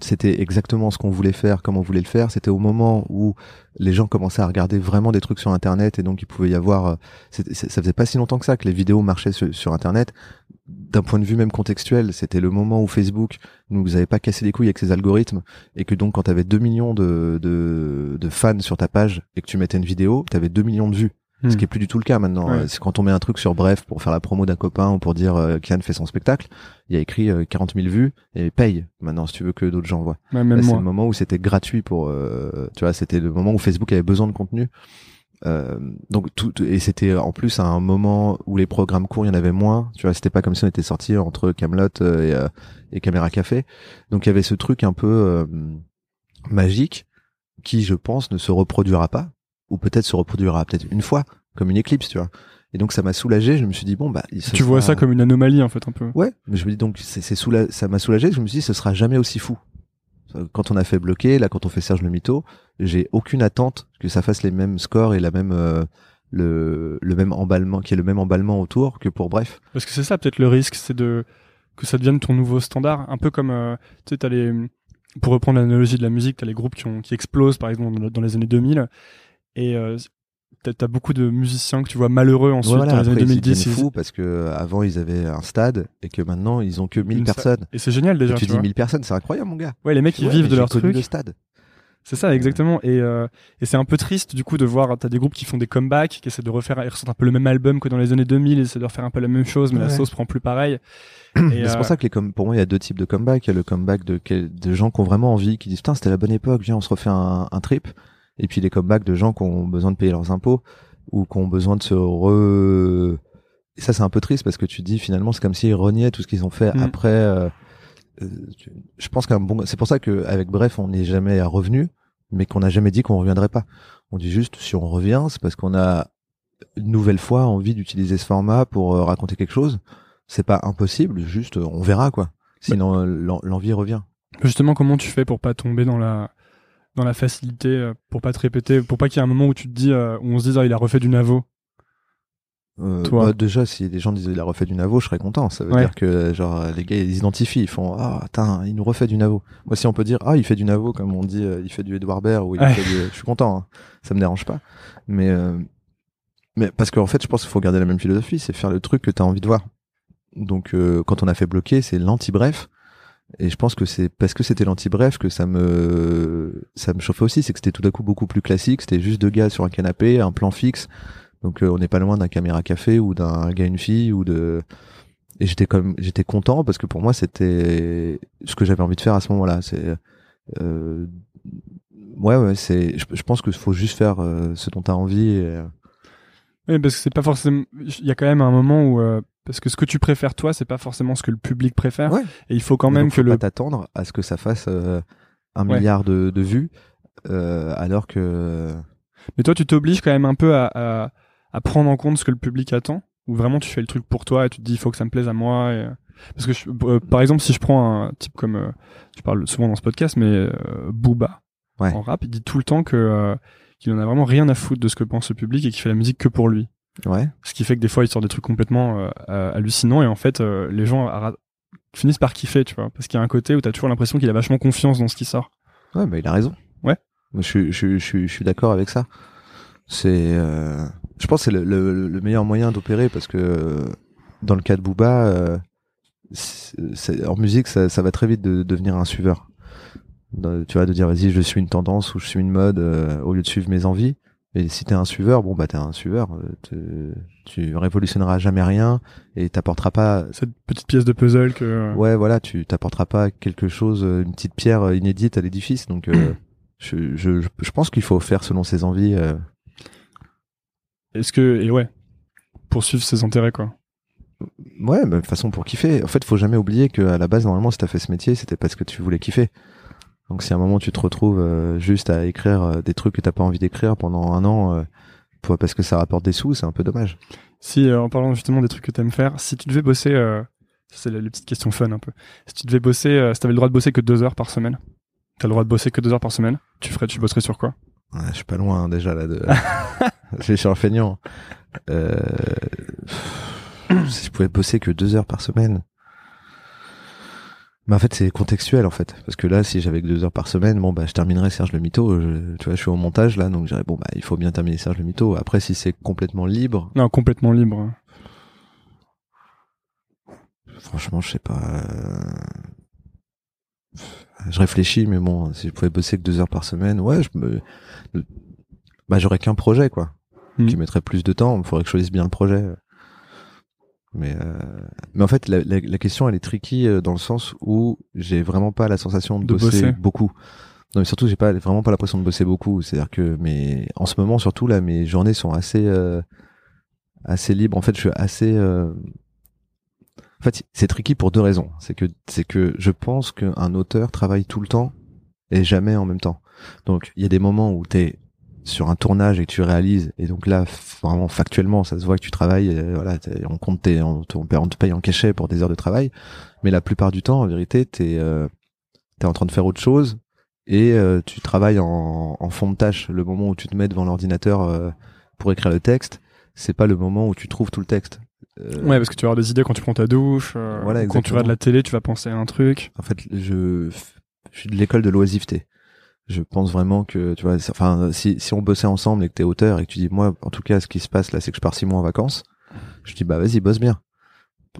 c'était exactement ce qu'on voulait faire, comme on voulait le faire. C'était au moment où les gens commençaient à regarder vraiment des trucs sur Internet, et donc il pouvait y avoir. ça faisait pas si longtemps que ça que les vidéos marchaient sur Internet. D'un point de vue même contextuel, c'était le moment où Facebook nous vous avez pas cassé les couilles avec ses algorithmes et que donc quand t'avais 2 millions de, de, de fans sur ta page et que tu mettais une vidéo, t'avais 2 millions de vues. Hmm. Ce qui est plus du tout le cas maintenant. Ouais. Euh, C'est quand on met un truc sur Bref pour faire la promo d'un copain ou pour dire euh, Kian fait son spectacle, il y a écrit euh, 40 000 vues et paye maintenant si tu veux que d'autres gens voient. Ouais, c'est le moment où c'était gratuit pour, euh, tu vois, c'était le moment où Facebook avait besoin de contenu. Euh, donc tout et c'était en plus un moment où les programmes courts il y en avait moins tu vois c'était pas comme si on était sorti entre Camelot et, euh, et Caméra Café donc il y avait ce truc un peu euh, magique qui je pense ne se reproduira pas ou peut-être se reproduira peut-être une fois comme une éclipse tu vois Et donc ça m'a soulagé. Je me suis dit bon bah. Tu vois ça comme une anomalie en fait un peu. Ouais, mais je me dis donc c'est c'est soula- ça m'a soulagé. Je me suis dit ce sera jamais aussi fou. Quand on a fait bloquer, là quand on fait Serge le Mito, j'ai aucune attente que ça fasse les mêmes scores et la même euh, le le même emballement, qu'il y ait le même emballement autour que pour bref. Parce que c'est ça peut-être le risque, c'est de que ça devienne ton nouveau standard, un peu comme euh, tu sais t'as les pour reprendre l'analogie de la musique, t'as les groupes qui ont qui explosent par exemple dans, les années 2000 et euh, t'as as beaucoup de musiciens que tu vois malheureux ensuite voilà, dans les années après, ils 2010 deviennent ils- fous parce que euh, avant ils avaient un stade et que maintenant ils ont que 1000 Une sa- personnes. et c'est génial déjà. Et tu tu dis vois. 1000 personnes, c'est incroyable mon gars. Ouais, les mecs ils vivent de leur truc. le stade. C'est ça, exactement. Et, euh, et c'est un peu triste du coup de voir, t'as des groupes qui font des comebacks, qui essaient de refaire, ils ressortent un peu le même album que dans les années 2000, ils essaient de refaire un peu la même chose, mais la Ouais. sauce prend plus pareil. *clears throat* C'est euh, pour ça que les pour moi il y a deux types de comeback. Il y a le comeback de, gens qui ont vraiment envie, qui disent putain c'était la bonne époque, viens on se refait un, un trip. Et puis les comebacks de gens qui ont besoin de payer leurs impôts ou qui ont besoin de se re. Et ça c'est un peu triste parce que tu dis finalement c'est comme s'ils reniaient tout ce qu'ils ont fait Mm. après. euh, euh, je pense qu'un bon, c'est pour ça qu'avec Bref on n'est jamais revenu, mais qu'on n'a jamais dit qu'on reviendrait pas. On dit juste si on revient c'est parce qu'on a une nouvelle fois envie d'utiliser ce format pour euh, raconter quelque chose c'est pas impossible, juste on verra quoi. Sinon l'en- l'envie revient. Justement, comment tu fais pour pas tomber dans la dans la facilité, euh, pour pas te répéter, pour pas qu'il y ait un moment où tu te dis, euh, où on se dise, ah, il a refait du Navo. Euh, Toi. bah, déjà si les gens disaient il a refait du Navo, je serais content. Ça veut Ouais. dire que genre les gars ils identifient, ils font ah attends il nous refait du Navo. Moi si on peut dire ah il fait du Navo comme on dit il fait du Edouard Baird ou il Ouais. fait du... je suis content. hein. Ça me dérange pas. Mais euh, mais parce qu'en fait je pense qu'il faut garder la même philosophie, c'est faire le truc que t'as envie de voir. Donc euh, quand on a fait bloquer c'est l'anti-bref. Et je pense que c'est parce que c'était l'anti-bref que ça me ça me chauffait aussi, c'est que c'était tout d'un coup beaucoup plus classique, c'était juste deux gars sur un canapé, un plan fixe. Donc euh, on n'est pas loin d'un caméra café ou d'un gars une fille ou de et j'étais comme j'étais content parce que pour moi c'était ce que j'avais envie de faire à ce moment-là, c'est euh, ouais ouais, c'est je, pense qu'il faut juste faire euh, ce dont tu as envie euh, Oui, parce que c'est pas forcément. Il y a quand même un moment où parce que ce que tu préfères toi, c'est pas forcément ce que le public préfère. Ouais. Et il faut quand même donc, que faut le. pas t'attendre à ce que ça fasse euh, un Ouais. milliard de, de vues euh, alors que Mais toi, tu t'obliges quand même un peu à, à à prendre en compte ce que le public attend? Ou vraiment tu fais le truc pour toi et tu te dis il faut que ça me plaise à moi. Et... Parce que je- euh, par exemple, si je prends un type comme, euh, je parle souvent dans ce podcast, mais euh, Booba Ouais. en rap, il dit tout le temps que euh, qu'il en a vraiment rien à foutre de ce que pense le public et qu'il fait la musique que pour lui. Ouais Ce qui fait que des fois, il sort des trucs complètement euh, euh, hallucinants et en fait, euh, les gens finissent par kiffer, tu vois. Parce qu'il y a un côté où t'as toujours l'impression qu'il a vachement confiance dans ce qui sort. Ouais, mais il a raison. Ouais. Je, suis- je, je, suis- je suis d'accord avec ça. C'est, euh, je pense, que c'est le, le, le meilleur moyen d'opérer parce que dans le cas de Booba, c'est- en musique, ça, ça va très vite de, devenir un suiveur. De- tu vois, de dire vas-y, je suis une tendance ou je suis une mode au lieu de suivre mes envies. Et si t'es un suiveur, bon bah t'es un suiveur. euh, te- tu révolutionneras jamais rien et t'apporteras pas Cette petite pièce de puzzle que. euh, Ouais, voilà, tu t'apporteras pas quelque chose, euh, une petite pierre inédite à l'édifice. Donc, euh, *clears throat* je, je, je- pense qu'il faut faire selon ses envies. euh. Est-ce que et ouais, poursuivre ses intérêts quoi. Ouais, mais de toute façon pour kiffer. En fait, faut jamais oublier que à la base, normalement, si t'as fait ce métier, c'était parce que tu voulais kiffer. Donc, si à un moment tu te retrouves euh, juste à écrire euh, des trucs que t'as pas envie d'écrire pendant un an, euh, pour- parce que ça rapporte des sous, c'est un peu dommage. Si euh, en parlant justement des trucs que t'aimes faire, si tu devais bosser, euh, ça, c'est les, les petites questions fun un peu. Si tu devais bosser, euh, si t'avais le droit de bosser que deux heures par semaine, t'as le droit de bosser que deux heures par semaine, tu ferais, tu bosserais sur quoi? Ouais, je suis pas loin hein, déjà là de. *laughs* je suis un feignant. Euh... Si je pouvais bosser que deux heures par semaine. Mais en fait, c'est contextuel en fait, parce que là, si j'avais que deux heures par semaine, bon bah, je terminerais Serge le Mito. Je, tu vois, je suis au montage là, donc je dirais bon bah, il faut bien terminer Serge le Mito. Après, si c'est complètement libre, Non, complètement libre. franchement, je sais pas. euh, Je réfléchis, mais bon, si je pouvais bosser que deux heures par semaine, ouais, je me, bah, j'aurais qu'un projet quoi. Hmm. qui mettrait plus de temps. Il faudrait que je choisisse bien le projet. Mais euh, mais en fait, la, la, la question elle est tricky euh, dans le sens où j'ai vraiment pas la sensation de, De bosser, bosser. beaucoup. Non, mais surtout j'ai pas vraiment pas l'impression de bosser beaucoup. C'est-à-dire que mais en ce moment surtout là, mes journées sont assez euh, assez libres. En fait, je suis assez euh, en fait, c'est tricky pour deux raisons. C'est que c'est que je pense qu'un auteur travaille tout le temps et jamais en même temps. Donc, il y a des moments où t'es sur un tournage et que tu réalises et donc là vraiment factuellement ça se voit que tu travailles et, voilà on compte tes, on, te, on te paye en cachet pour des heures de travail mais la plupart du temps en vérité t'es euh, t'es en train de faire autre chose et euh, tu travailles en, en, fond de tâche. Le moment où tu te mets devant l'ordinateur euh, pour écrire le texte c'est pas le moment où tu trouves tout le texte. Euh, ouais parce que tu vas avoir des idées quand tu prends ta douche voilà, quand tu regardes la télé tu vas penser à un truc. En fait je je suis de l'école de l'oisiveté je pense vraiment que tu vois enfin si si on bossait ensemble et que t'es auteur et que tu dis moi en tout cas ce qui se passe là c'est que je pars six mois en vacances je dis bah vas-y bosse bien.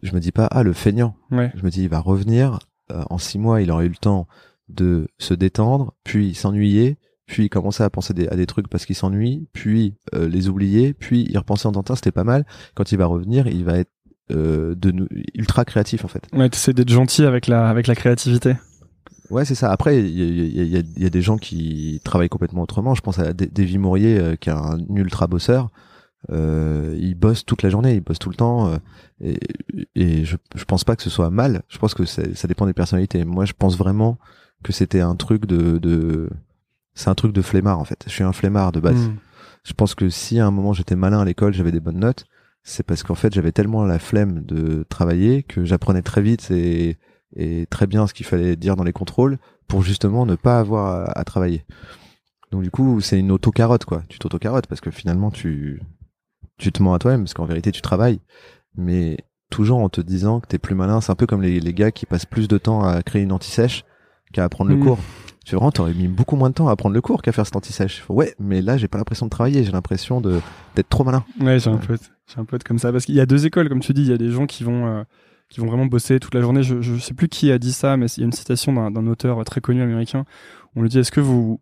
Je me dis pas ah le feignant. Je me dis il va revenir euh, en six mois il aura eu le temps de se détendre puis s'ennuyer puis commencer à penser à des trucs parce qu'il s'ennuie puis euh, les oublier puis y repenser en temps c'était pas mal. Quand il va revenir il va être euh, de ultra créatif en fait. Ouais t'essaies d'être gentil avec la avec la créativité Ouais, c'est ça. Après, il y a, y, a, y a, des gens qui travaillent complètement autrement. Je pense à Davy Mourier, euh, qui est un ultra bosseur. Euh, il bosse toute la journée, il bosse tout le temps. Euh, et, et je, je pense pas que ce soit mal. Je pense que ça dépend des personnalités. Moi, je pense vraiment que c'était un truc de, de c'est un truc de flemmard en fait. Je suis un flemmard de base. Hmm. Je pense que si à un moment j'étais malin à l'école, j'avais des bonnes notes, c'est parce qu'en fait j'avais tellement la flemme de travailler que j'apprenais très vite et et très bien ce qu'il fallait dire dans les contrôles pour justement ne pas avoir à, travailler. Donc du coup, c'est une auto-carotte quoi. Tu t'auto-carottes parce que finalement tu tu te mens à toi-même parce qu'en vérité tu travailles, mais toujours en te disant que t'es plus malin. C'est un peu comme les, les, gars qui passent plus de temps à créer une anti-sèche qu'à apprendre le mmh. cours. Tu vois, t'aurais mis beaucoup moins de temps à apprendre le cours qu'à faire cette anti-sèche. Ouais, mais là j'ai pas l'impression de travailler, j'ai l'impression de d'être trop malin. Ouais, j'ai un peu, j'ai un peu comme ça parce qu'il y a deux écoles comme tu dis. Il y a des gens qui vont euh, qui vont vraiment bosser toute la journée. Je, je sais plus qui a dit ça, mais il y a une citation d'un auteur très connu américain. On lui dit est-ce que vous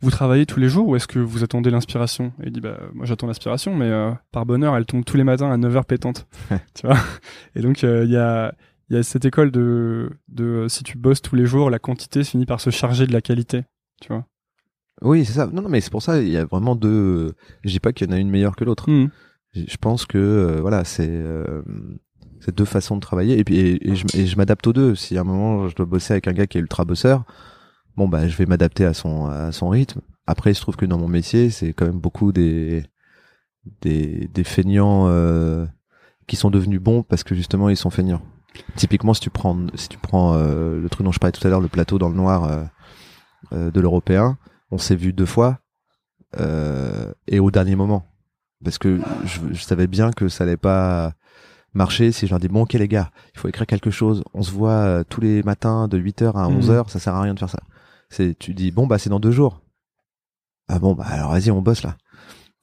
vous travaillez tous les jours ou est-ce que vous attendez l'inspiration? Et il dit bah moi j'attends l'inspiration, mais euh, par bonheur elle tombe tous les matins à 9h pétante. *laughs* tu vois? Et donc euh, il y a il y a cette école de de si tu bosses tous les jours, la quantité finit par se charger de la qualité. Tu vois? Oui, c'est ça. Non, non, mais c'est pour ça il y a vraiment deux. Je dis pas qu'il y en a une meilleure que l'autre. Mmh. Je pense que euh, voilà, c'est c'est deux façons de travailler et puis et, je, m'adapte aux deux. Si à un moment je dois bosser avec un gars qui est ultra bosseur, bon bah je vais m'adapter à son à son rythme. Après il se trouve que dans mon métier c'est quand même beaucoup des des des feignants euh, qui sont devenus bons parce que justement ils sont feignants. Typiquement si tu prends si tu prends euh, le truc dont je parlais tout à l'heure le plateau dans le noir euh, de l'européen, on s'est vu deux fois et au dernier moment parce que je, je savais bien que ça allait pas marcher si je leur dis bon ok les gars il faut écrire quelque chose. On se voit euh, tous les matins de 8h à 11h mhm. ça sert à rien de faire ça. C'est tu dis bon bah c'est dans deux jours. Ah bon bah alors vas-y on bosse là.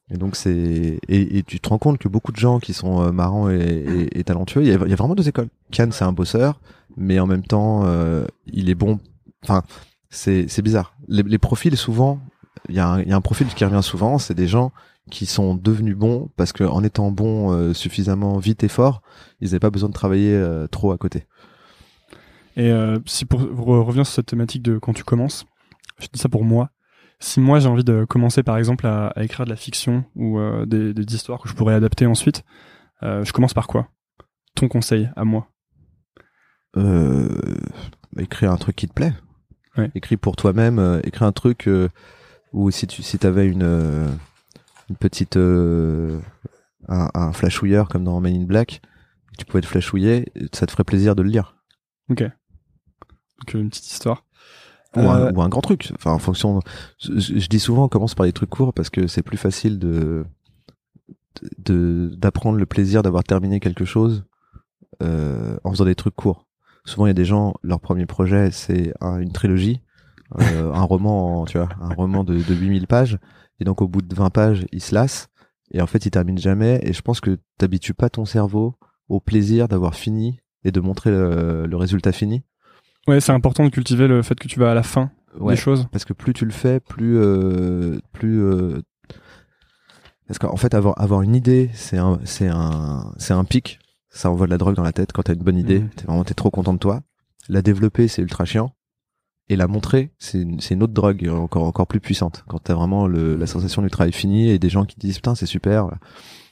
Et donc c'est et, tu te rends compte que beaucoup de gens qui sont euh, marrants et, et, talentueux il y, a, y a, vraiment deux écoles. Kian c'est un bosseur mais en même temps euh, il est bon. Enfin c'est c'est bizarre. Les, les profils souvent il y, a un, y a un profil qui revient souvent c'est des gens qui sont devenus bons parce que en étant bons euh, suffisamment vite et fort, ils n'avaient pas besoin de travailler euh, trop à côté. Et euh, si pour, revenir sur cette thématique de quand tu commences, je dis ça pour moi. Si moi j'ai envie de commencer par exemple à, à écrire de la fiction ou des, des, histoires que je pourrais adapter ensuite, je commence par quoi? Ton conseil à moi Écrire un truc qui te plaît. Ouais. Écris pour toi-même. écris un truc où si tu si avais une une petite euh, un, un, flashouilleur comme dans Men in Black, tu pouvais te flashouiller, ça te ferait plaisir de le lire. Ok. Donc une petite histoire. Ou, un, euh, ou un, grand truc. Enfin, en fonction. Je, dis souvent, on commence par des trucs courts parce que c'est plus facile de de d'apprendre le plaisir d'avoir terminé quelque chose euh, en faisant des trucs courts. Souvent, il y a des gens, leur premier projet, c'est une trilogie, *laughs* euh, un roman, tu vois, un roman de, de 8000 pages. Et donc au bout de 20 pages, il se lasse. Et en fait, il termine jamais. Et je pense que t'habitues pas ton cerveau au plaisir d'avoir fini et de montrer le, résultat fini. Ouais, c'est important de cultiver le fait que tu vas à la fin des choses. Parce que plus tu le fais, plus euh, plus euh... parce qu'en fait avoir avoir une idée, c'est un c'est un c'est un pic. Ça envoie de la drogue dans la tête quand t'as une bonne idée. Mmh. T'es vraiment t'es trop content de toi. La développer, c'est ultra chiant et la montrer, c'est une, une, autre drogue encore encore plus puissante. Quand t'as vraiment le, la sensation du travail fini et des gens qui disent putain c'est super.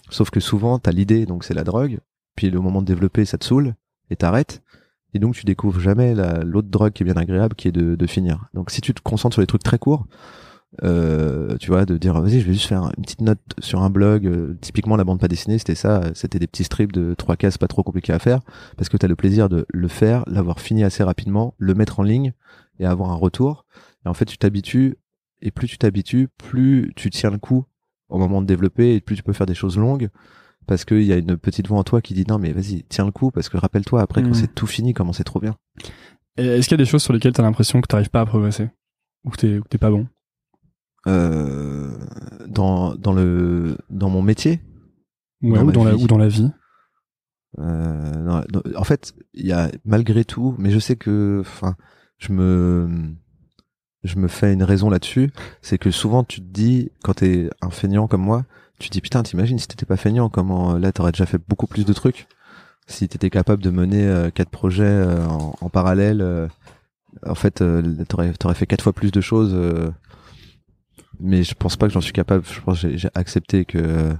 Sauf que souvent t'as l'idée donc c'est la drogue, puis le moment de développer ça te saoule et t'arrêtes. Et donc tu découvres jamais l'autre drogue qui est bien agréable qui est de, de, finir. Donc si tu te concentres sur les trucs très courts, Euh, tu vois, de dire vas-y, je vais juste faire une petite note sur un blog. Euh, typiquement, la bande pas dessinée, c'était ça. C'était des petits strips de trois cases pas trop compliqués à faire, parce que tu as le plaisir de le faire, l'avoir fini assez rapidement, le mettre en ligne et avoir un retour. Et en fait, tu t'habitues, et plus tu t'habitues, plus tu tiens le coup au moment de développer, et plus tu peux faire des choses longues, parce qu'il y a une petite voix en toi qui dit non mais vas-y, tiens le coup, parce que rappelle-toi après quand Mhm. c'est tout fini, comment c'est trop bien. Est-ce qu'il y a des choses sur lesquelles t'as l'impression que t'arrives pas à progresser? Ou que que t'es pas bon? Euh, dans dans le dans mon métier? Ouais, Dans ou dans la vie? ou dans la vie Euh, non, non, en fait, il y a malgré tout, mais je sais que, enfin, je me, je me fais une raison là-dessus, c'est que souvent tu te dis, quand t'es un feignant comme moi, tu te dis putain, t'imagines si t'étais pas feignant, comment là t'aurais déjà fait beaucoup plus de trucs, si t'étais capable de mener euh, quatre projets euh, en, parallèle, euh, en fait, euh, t'aurais, t'aurais fait quatre fois plus de choses. euh, mais je pense pas que j'en suis capable. Je pense j'ai accepté que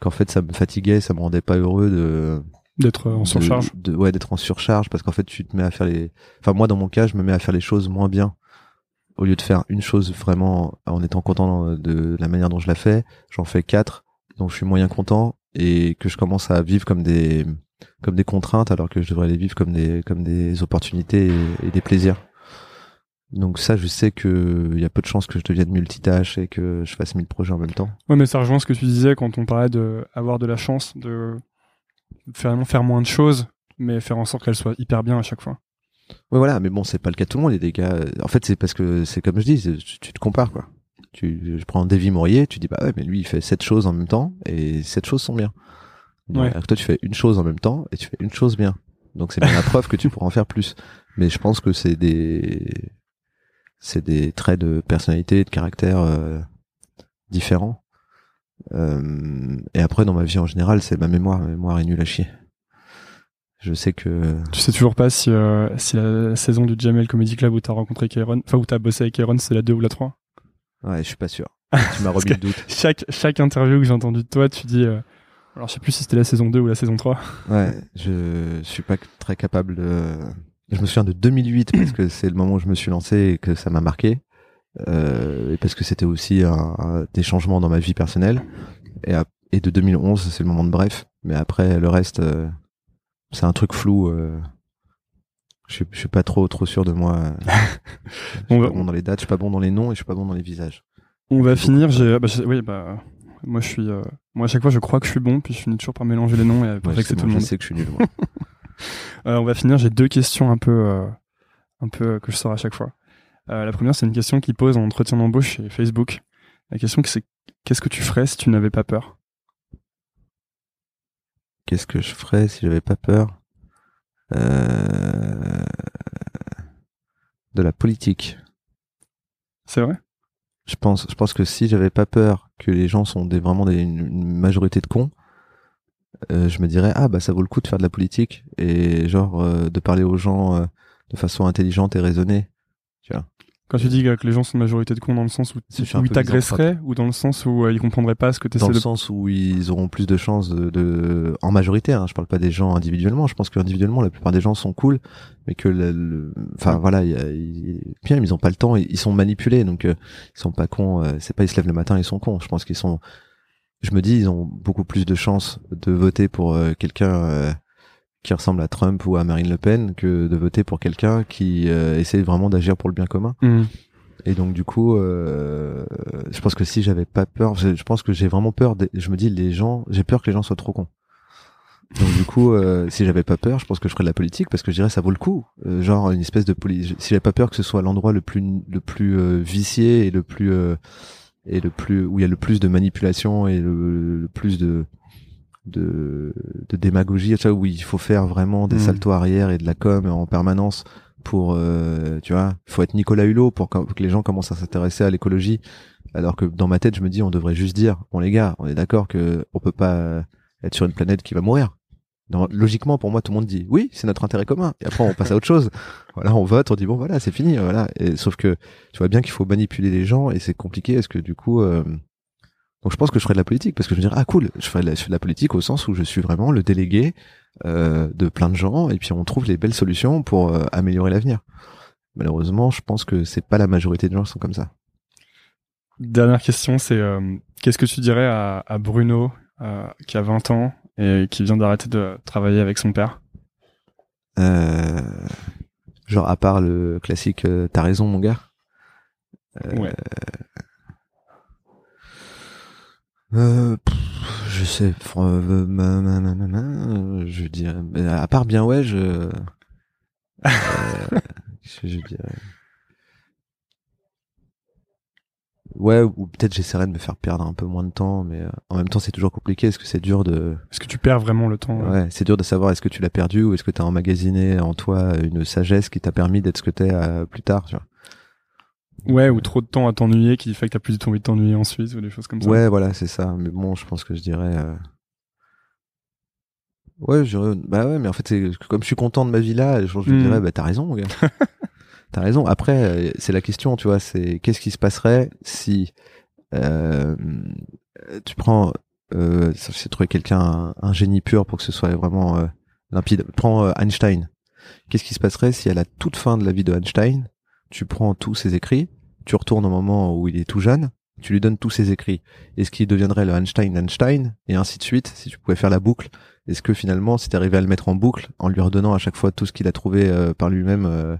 qu'en fait ça me fatiguait, ça me rendait pas heureux de d'être en surcharge. de, ouais d'être en surcharge parce qu'en fait tu te mets à faire les enfin moi dans mon cas je me mets à faire les choses moins bien. Au lieu de faire une chose vraiment en étant content de la manière dont je la fais j'en fais quatre. Dont je suis moyen content et que je commence à vivre comme des comme des contraintes alors que je devrais les vivre comme des comme des opportunités et, et des plaisirs. Donc ça je sais que il y a peu de chances que je devienne multitâche et que je fasse mille projets en même temps. Ouais, mais ça rejoint ce que tu disais quand on parlait de avoir de la chance de finalement faire moins de choses, mais faire en sorte qu'elles soient hyper bien à chaque fois. Ouais, voilà, mais bon, c'est pas le cas de tout le monde. Il y a des gars. euh, En fait, c'est parce que c'est comme je dis, tu, tu te compares quoi. Tu, je prends Davy Maurier, tu dis bah ouais, mais lui il fait sept choses en même temps et sept choses sont bien. Ouais. Alors que toi tu fais une chose en même temps et tu fais une chose bien. Donc c'est bien la *laughs* preuve que tu pourras en faire plus. Mais je pense que c'est des c'est des traits de personnalité et de caractère euh, différents. Euh, et après dans ma vie en général, c'est ma mémoire. Ma mémoire est nulle à chier. Je sais que Tu sais toujours pas si, euh, si la saison du Jamel Comedy Club où t'as rencontré Kairon, enfin où t'as bossé avec Kairon, c'est la 2 ou la 3. ouais, je suis pas sûr. *laughs* Tu m'as remis le doute. Chaque, chaque interview que j'ai entendue de toi, tu dis, euh, alors je sais plus si c'était la saison 2 ou la saison 3. *laughs* Ouais, je suis pas très capable de. Je me souviens de 2008 parce que c'est le moment où je me suis lancé et que ça m'a marqué, euh, et parce que c'était aussi un, un- des changements dans ma vie personnelle. Et, de 2011, c'est le moment de bref. Mais après, le reste, euh, c'est un truc flou. euh, je, suis, pas trop trop sûr de moi. *laughs* je suis pas va- bon dans les dates, je suis pas bon dans les noms et je suis pas bon dans les visages. On va finir, j'ai, bah, oui, bah, moi je suis, euh, moi à chaque fois je crois que je suis bon, puis je finis toujours par mélanger les noms et Ouais, que c'est tout le monde. je sais que je suis nul. moi. *laughs* Euh, on va finir. J'ai deux questions un peu, euh, un peu euh, que je sors à chaque fois. Euh, la première, c'est une question qui pose en entretien d'embauche chez Facebook. La question, c'est qu'est-ce que tu ferais si tu n'avais pas peur? Qu'est-ce que je ferais si j'avais pas peur? Euh, De la politique. C'est vrai? Je pense, je pense que si j'avais pas peur que les gens sont des, vraiment des, une, majorité de cons, euh, je me dirais ah bah ça vaut le coup de faire de la politique et genre euh, de parler aux gens de façon intelligente et raisonnée. Quand tu dis que les gens sont une majorité de cons dans le sens où, ils t'agresseraient ou dans le sens où euh, ils comprendraient pas ce que tu Dans essaies le de... sens où ils auront plus de chances de, de en majorité. Hein, je parle pas des gens individuellement. Je pense qu'individuellement la plupart des gens sont cool, mais que le, le- enfin voilà, il y a- bien ils ont pas le temps, ils, sont manipulés, donc euh, ils sont pas cons. euh, c'est pas ils se lèvent le matin, ils sont cons. Je pense qu'ils sont. Je me dis ils ont beaucoup plus de chances de voter pour euh, quelqu'un euh, qui ressemble à Trump ou à Marine Le Pen que de voter pour quelqu'un qui euh, essaie vraiment d'agir pour le bien commun. Hmm. Et donc du coup, euh, je pense que si j'avais pas peur, je, pense que j'ai vraiment peur. des- je me dis les gens, j'ai peur que les gens soient trop cons. Donc du coup, euh, si j'avais pas peur, je pense que je ferais de la politique parce que je dirais ça vaut le coup. Euh, genre une espèce de politique. Si j'avais pas peur que ce soit l'endroit le plus le plus euh, vicié et le plus euh, et le plus où il y a le plus de manipulation et le, le plus de de, de démagogie, tu vois, où il faut faire vraiment des Mhm. saltos arrière et de la com en permanence pour, euh, tu vois, il faut être Nicolas Hulot pour que que les gens commencent à s'intéresser à l'écologie. Alors que dans ma tête, je me dis, on devrait juste dire, bon les gars, on est d'accord que on peut pas être sur une planète qui va mourir. Non, logiquement, pour moi, tout le monde dit, oui, c'est notre intérêt commun. Et après, on passe à autre chose. Voilà, on vote, on dit, bon voilà, c'est fini, voilà. Et, sauf que tu vois bien qu'il faut manipuler les gens et c'est compliqué. Est-ce que du coup, euh, donc je pense que je ferais de la politique parce que je me dirais, ah cool, je ferais de la, je fais de la politique au sens où je suis vraiment le délégué euh, de plein de gens et puis on trouve les belles solutions pour euh, améliorer l'avenir. Malheureusement, je pense que c'est pas la majorité des gens qui sont comme ça. Dernière question, c'est euh, qu'est-ce que tu dirais à, à Bruno qui a 20 ans et qui vient d'arrêter de travailler avec son père? Genre à part le classique t'as raison mon gars. Ouais. Euh, pff, je sais, euh, ma- ma- ma- je dirais, à part bien ouais, je, euh, je, je dirais, ouais, ou peut-être j'essaierai de me faire perdre un peu moins de temps, mais euh, en même temps c'est toujours compliqué, parce que c'est dur de, Est-ce que tu perds vraiment le temps euh ouais, c'est dur de savoir est-ce que tu l'as perdu ou est-ce que tu as emmagasiné en toi une sagesse qui t'a permis d'être ce que t'es euh, plus tard, tu vois? Ouais, ou trop de temps à t'ennuyer qui fait que t'as plus du tout envie de t'ennuyer ensuite ou des choses comme ça. Ouais, voilà, c'est ça. Mais bon, je pense que je dirais. euh, Ouais, je dirais- bah ouais, mais en fait, comme je suis content de ma vie là, je, je Mm. dirais, bah t'as raison, mon gars. *laughs* t'as raison. Après, euh, c'est la question, tu vois, c'est qu'est-ce qui se passerait si euh, tu prends, euh, j'ai trouvé quelqu'un un, un génie pur pour que ce soit vraiment euh, limpide. Prends Einstein. Qu'est-ce qui se passerait si à la toute fin de la vie de Einstein, tu prends tous ses écrits, tu retournes au moment où il est tout jeune, tu lui donnes tous ses écrits. Est-ce qu'il deviendrait le Einstein d'Einstein et ainsi de suite si tu pouvais faire la boucle Est-ce que finalement, si tu arrivé à le mettre en boucle en lui redonnant à chaque fois tout ce qu'il a trouvé euh, par lui-même, euh,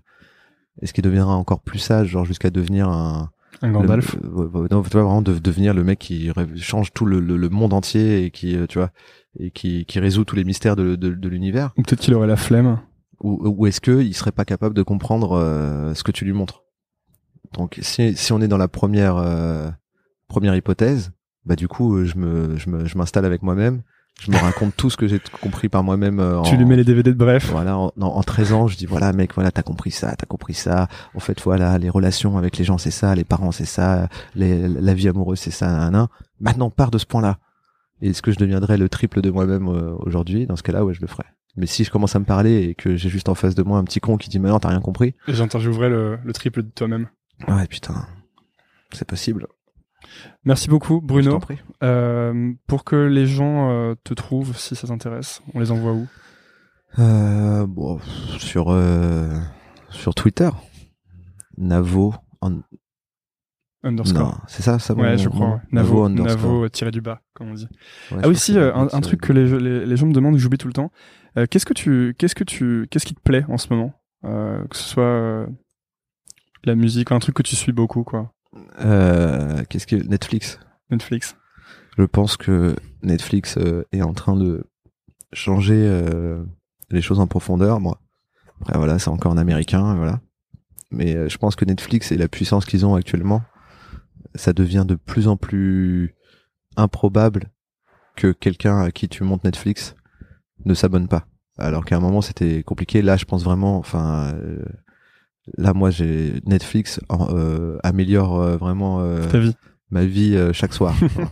est-ce qu'il deviendra encore plus sage, genre jusqu'à devenir un Un Gandalf. le- euh, non, tu vois vraiment de, devenir le mec qui change tout le, le- le monde entier et qui, euh, tu vois, et qui, qui résout tous les mystères de, de, de l'univers Ou peut-être qu'il aurait la flemme. ou, ou est-ce que il serait pas capable de comprendre euh, ce que tu lui montres? Donc si, si on est dans la première euh, première hypothèse, bah du coup euh, je me je me je m'installe avec moi-même, je me raconte tout ce que j'ai compris par moi-même euh, Tu en- lui mets les DVD de bref. voilà, en, non, en 13 ans, je dis voilà mec, voilà, t'as compris ça, t'as compris ça. En fait, voilà, les relations avec les gens, c'est ça, les parents, c'est ça, les, la vie amoureuse, c'est ça, nan, nan. Maintenant, pars de ce point-là. Et est-ce que je deviendrais le triple de moi-même euh, aujourd'hui Dans ce cas-là, ouais, je le ferais. Mais si je commence à me parler et que j'ai juste en face de moi un petit con qui dit mais non, t'as rien compris. J'interviewerai le, le triple de toi-même. Ouais, putain, c'est possible. Merci beaucoup, Bruno. Euh, pour que les gens euh, te trouvent, si ça t'intéresse, on les envoie où? Euh, bon, sur sur Twitter, Navo. en- Underscore. C'est ça, ça. Ouais, je crois. ouais. Navo, underscore. Navo tiré du bas, comme on dit. Ouais, ah crois oui, que si, c'est Navo un, un truc que les, les, les gens me demandent, que j'oublie tout le temps. Qu'est-ce que tu, qu'est-ce que tu, qu'est-ce qui te plaît en ce moment? Que ce soit la musique, un truc que tu suis beaucoup, quoi. Euh, Qu'est-ce que Netflix? Netflix. Je pense que Netflix euh, est en train de changer euh, les choses en profondeur. Moi, après voilà, c'est encore un américain, voilà. Mais je pense que Netflix et la puissance qu'ils ont actuellement, ça devient de plus en plus improbable que quelqu'un à qui tu montes Netflix ne s'abonne pas. Alors qu'à un moment c'était compliqué. Là, je pense vraiment, enfin, euh, là moi j'ai Netflix euh, améliore euh, vraiment euh, vie. ma vie euh, chaque soir. *laughs* Voilà.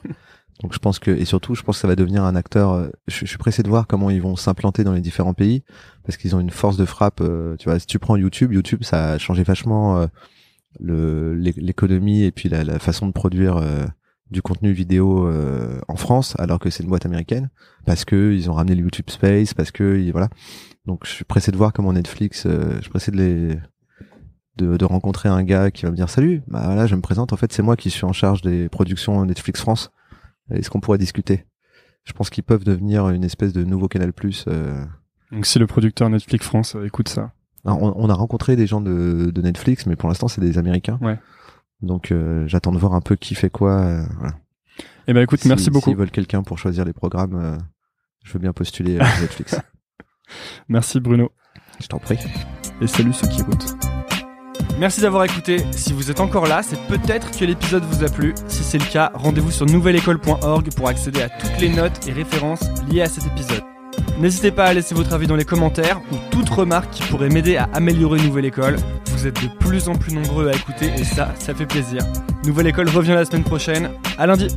Donc je pense que et surtout je pense que ça va devenir un acteur. je, je suis pressé de voir comment ils vont s'implanter dans les différents pays parce qu'ils ont une force de frappe. euh, tu vois, si tu prends YouTube, YouTube ça a changé vachement euh, le l'é- l'économie et puis la, la façon de produire euh, du contenu vidéo euh, en France alors que c'est une boîte américaine parce que ils ont ramené le YouTube Space parce que ils- voilà. Donc je suis pressé de voir comment Netflix. euh, je suis pressé de les de, de rencontrer un gars qui va me dire salut bah voilà je me présente en fait c'est moi qui suis en charge des productions Netflix France est-ce qu'on pourrait discuter? Je pense qu'ils peuvent devenir une espèce de nouveau Canal Plus euh... Donc si le producteur Netflix France euh, écoute ça. alors, on, on a rencontré des gens de, de Netflix mais pour l'instant c'est des Américains Ouais. donc euh, j'attends de voir un peu qui fait quoi euh, voilà. Eh ben écoute, Si- merci beaucoup. s'ils veulent quelqu'un pour choisir les programmes euh, je veux bien postuler à *laughs* Netflix Merci Bruno. je t'en prie Et salut ceux qui écoutent. Merci d'avoir écouté. Si vous êtes encore là, c'est peut-être que l'épisode vous a plu. Si c'est le cas, rendez-vous sur nouvelleécole.org pour accéder à toutes les notes et références liées à cet épisode. N'hésitez pas à laisser votre avis dans les commentaires ou toute remarque qui pourrait m'aider à améliorer Nouvelle École. Vous êtes de plus en plus nombreux à écouter et ça, ça fait plaisir. Nouvelle École revient la semaine prochaine. À lundi.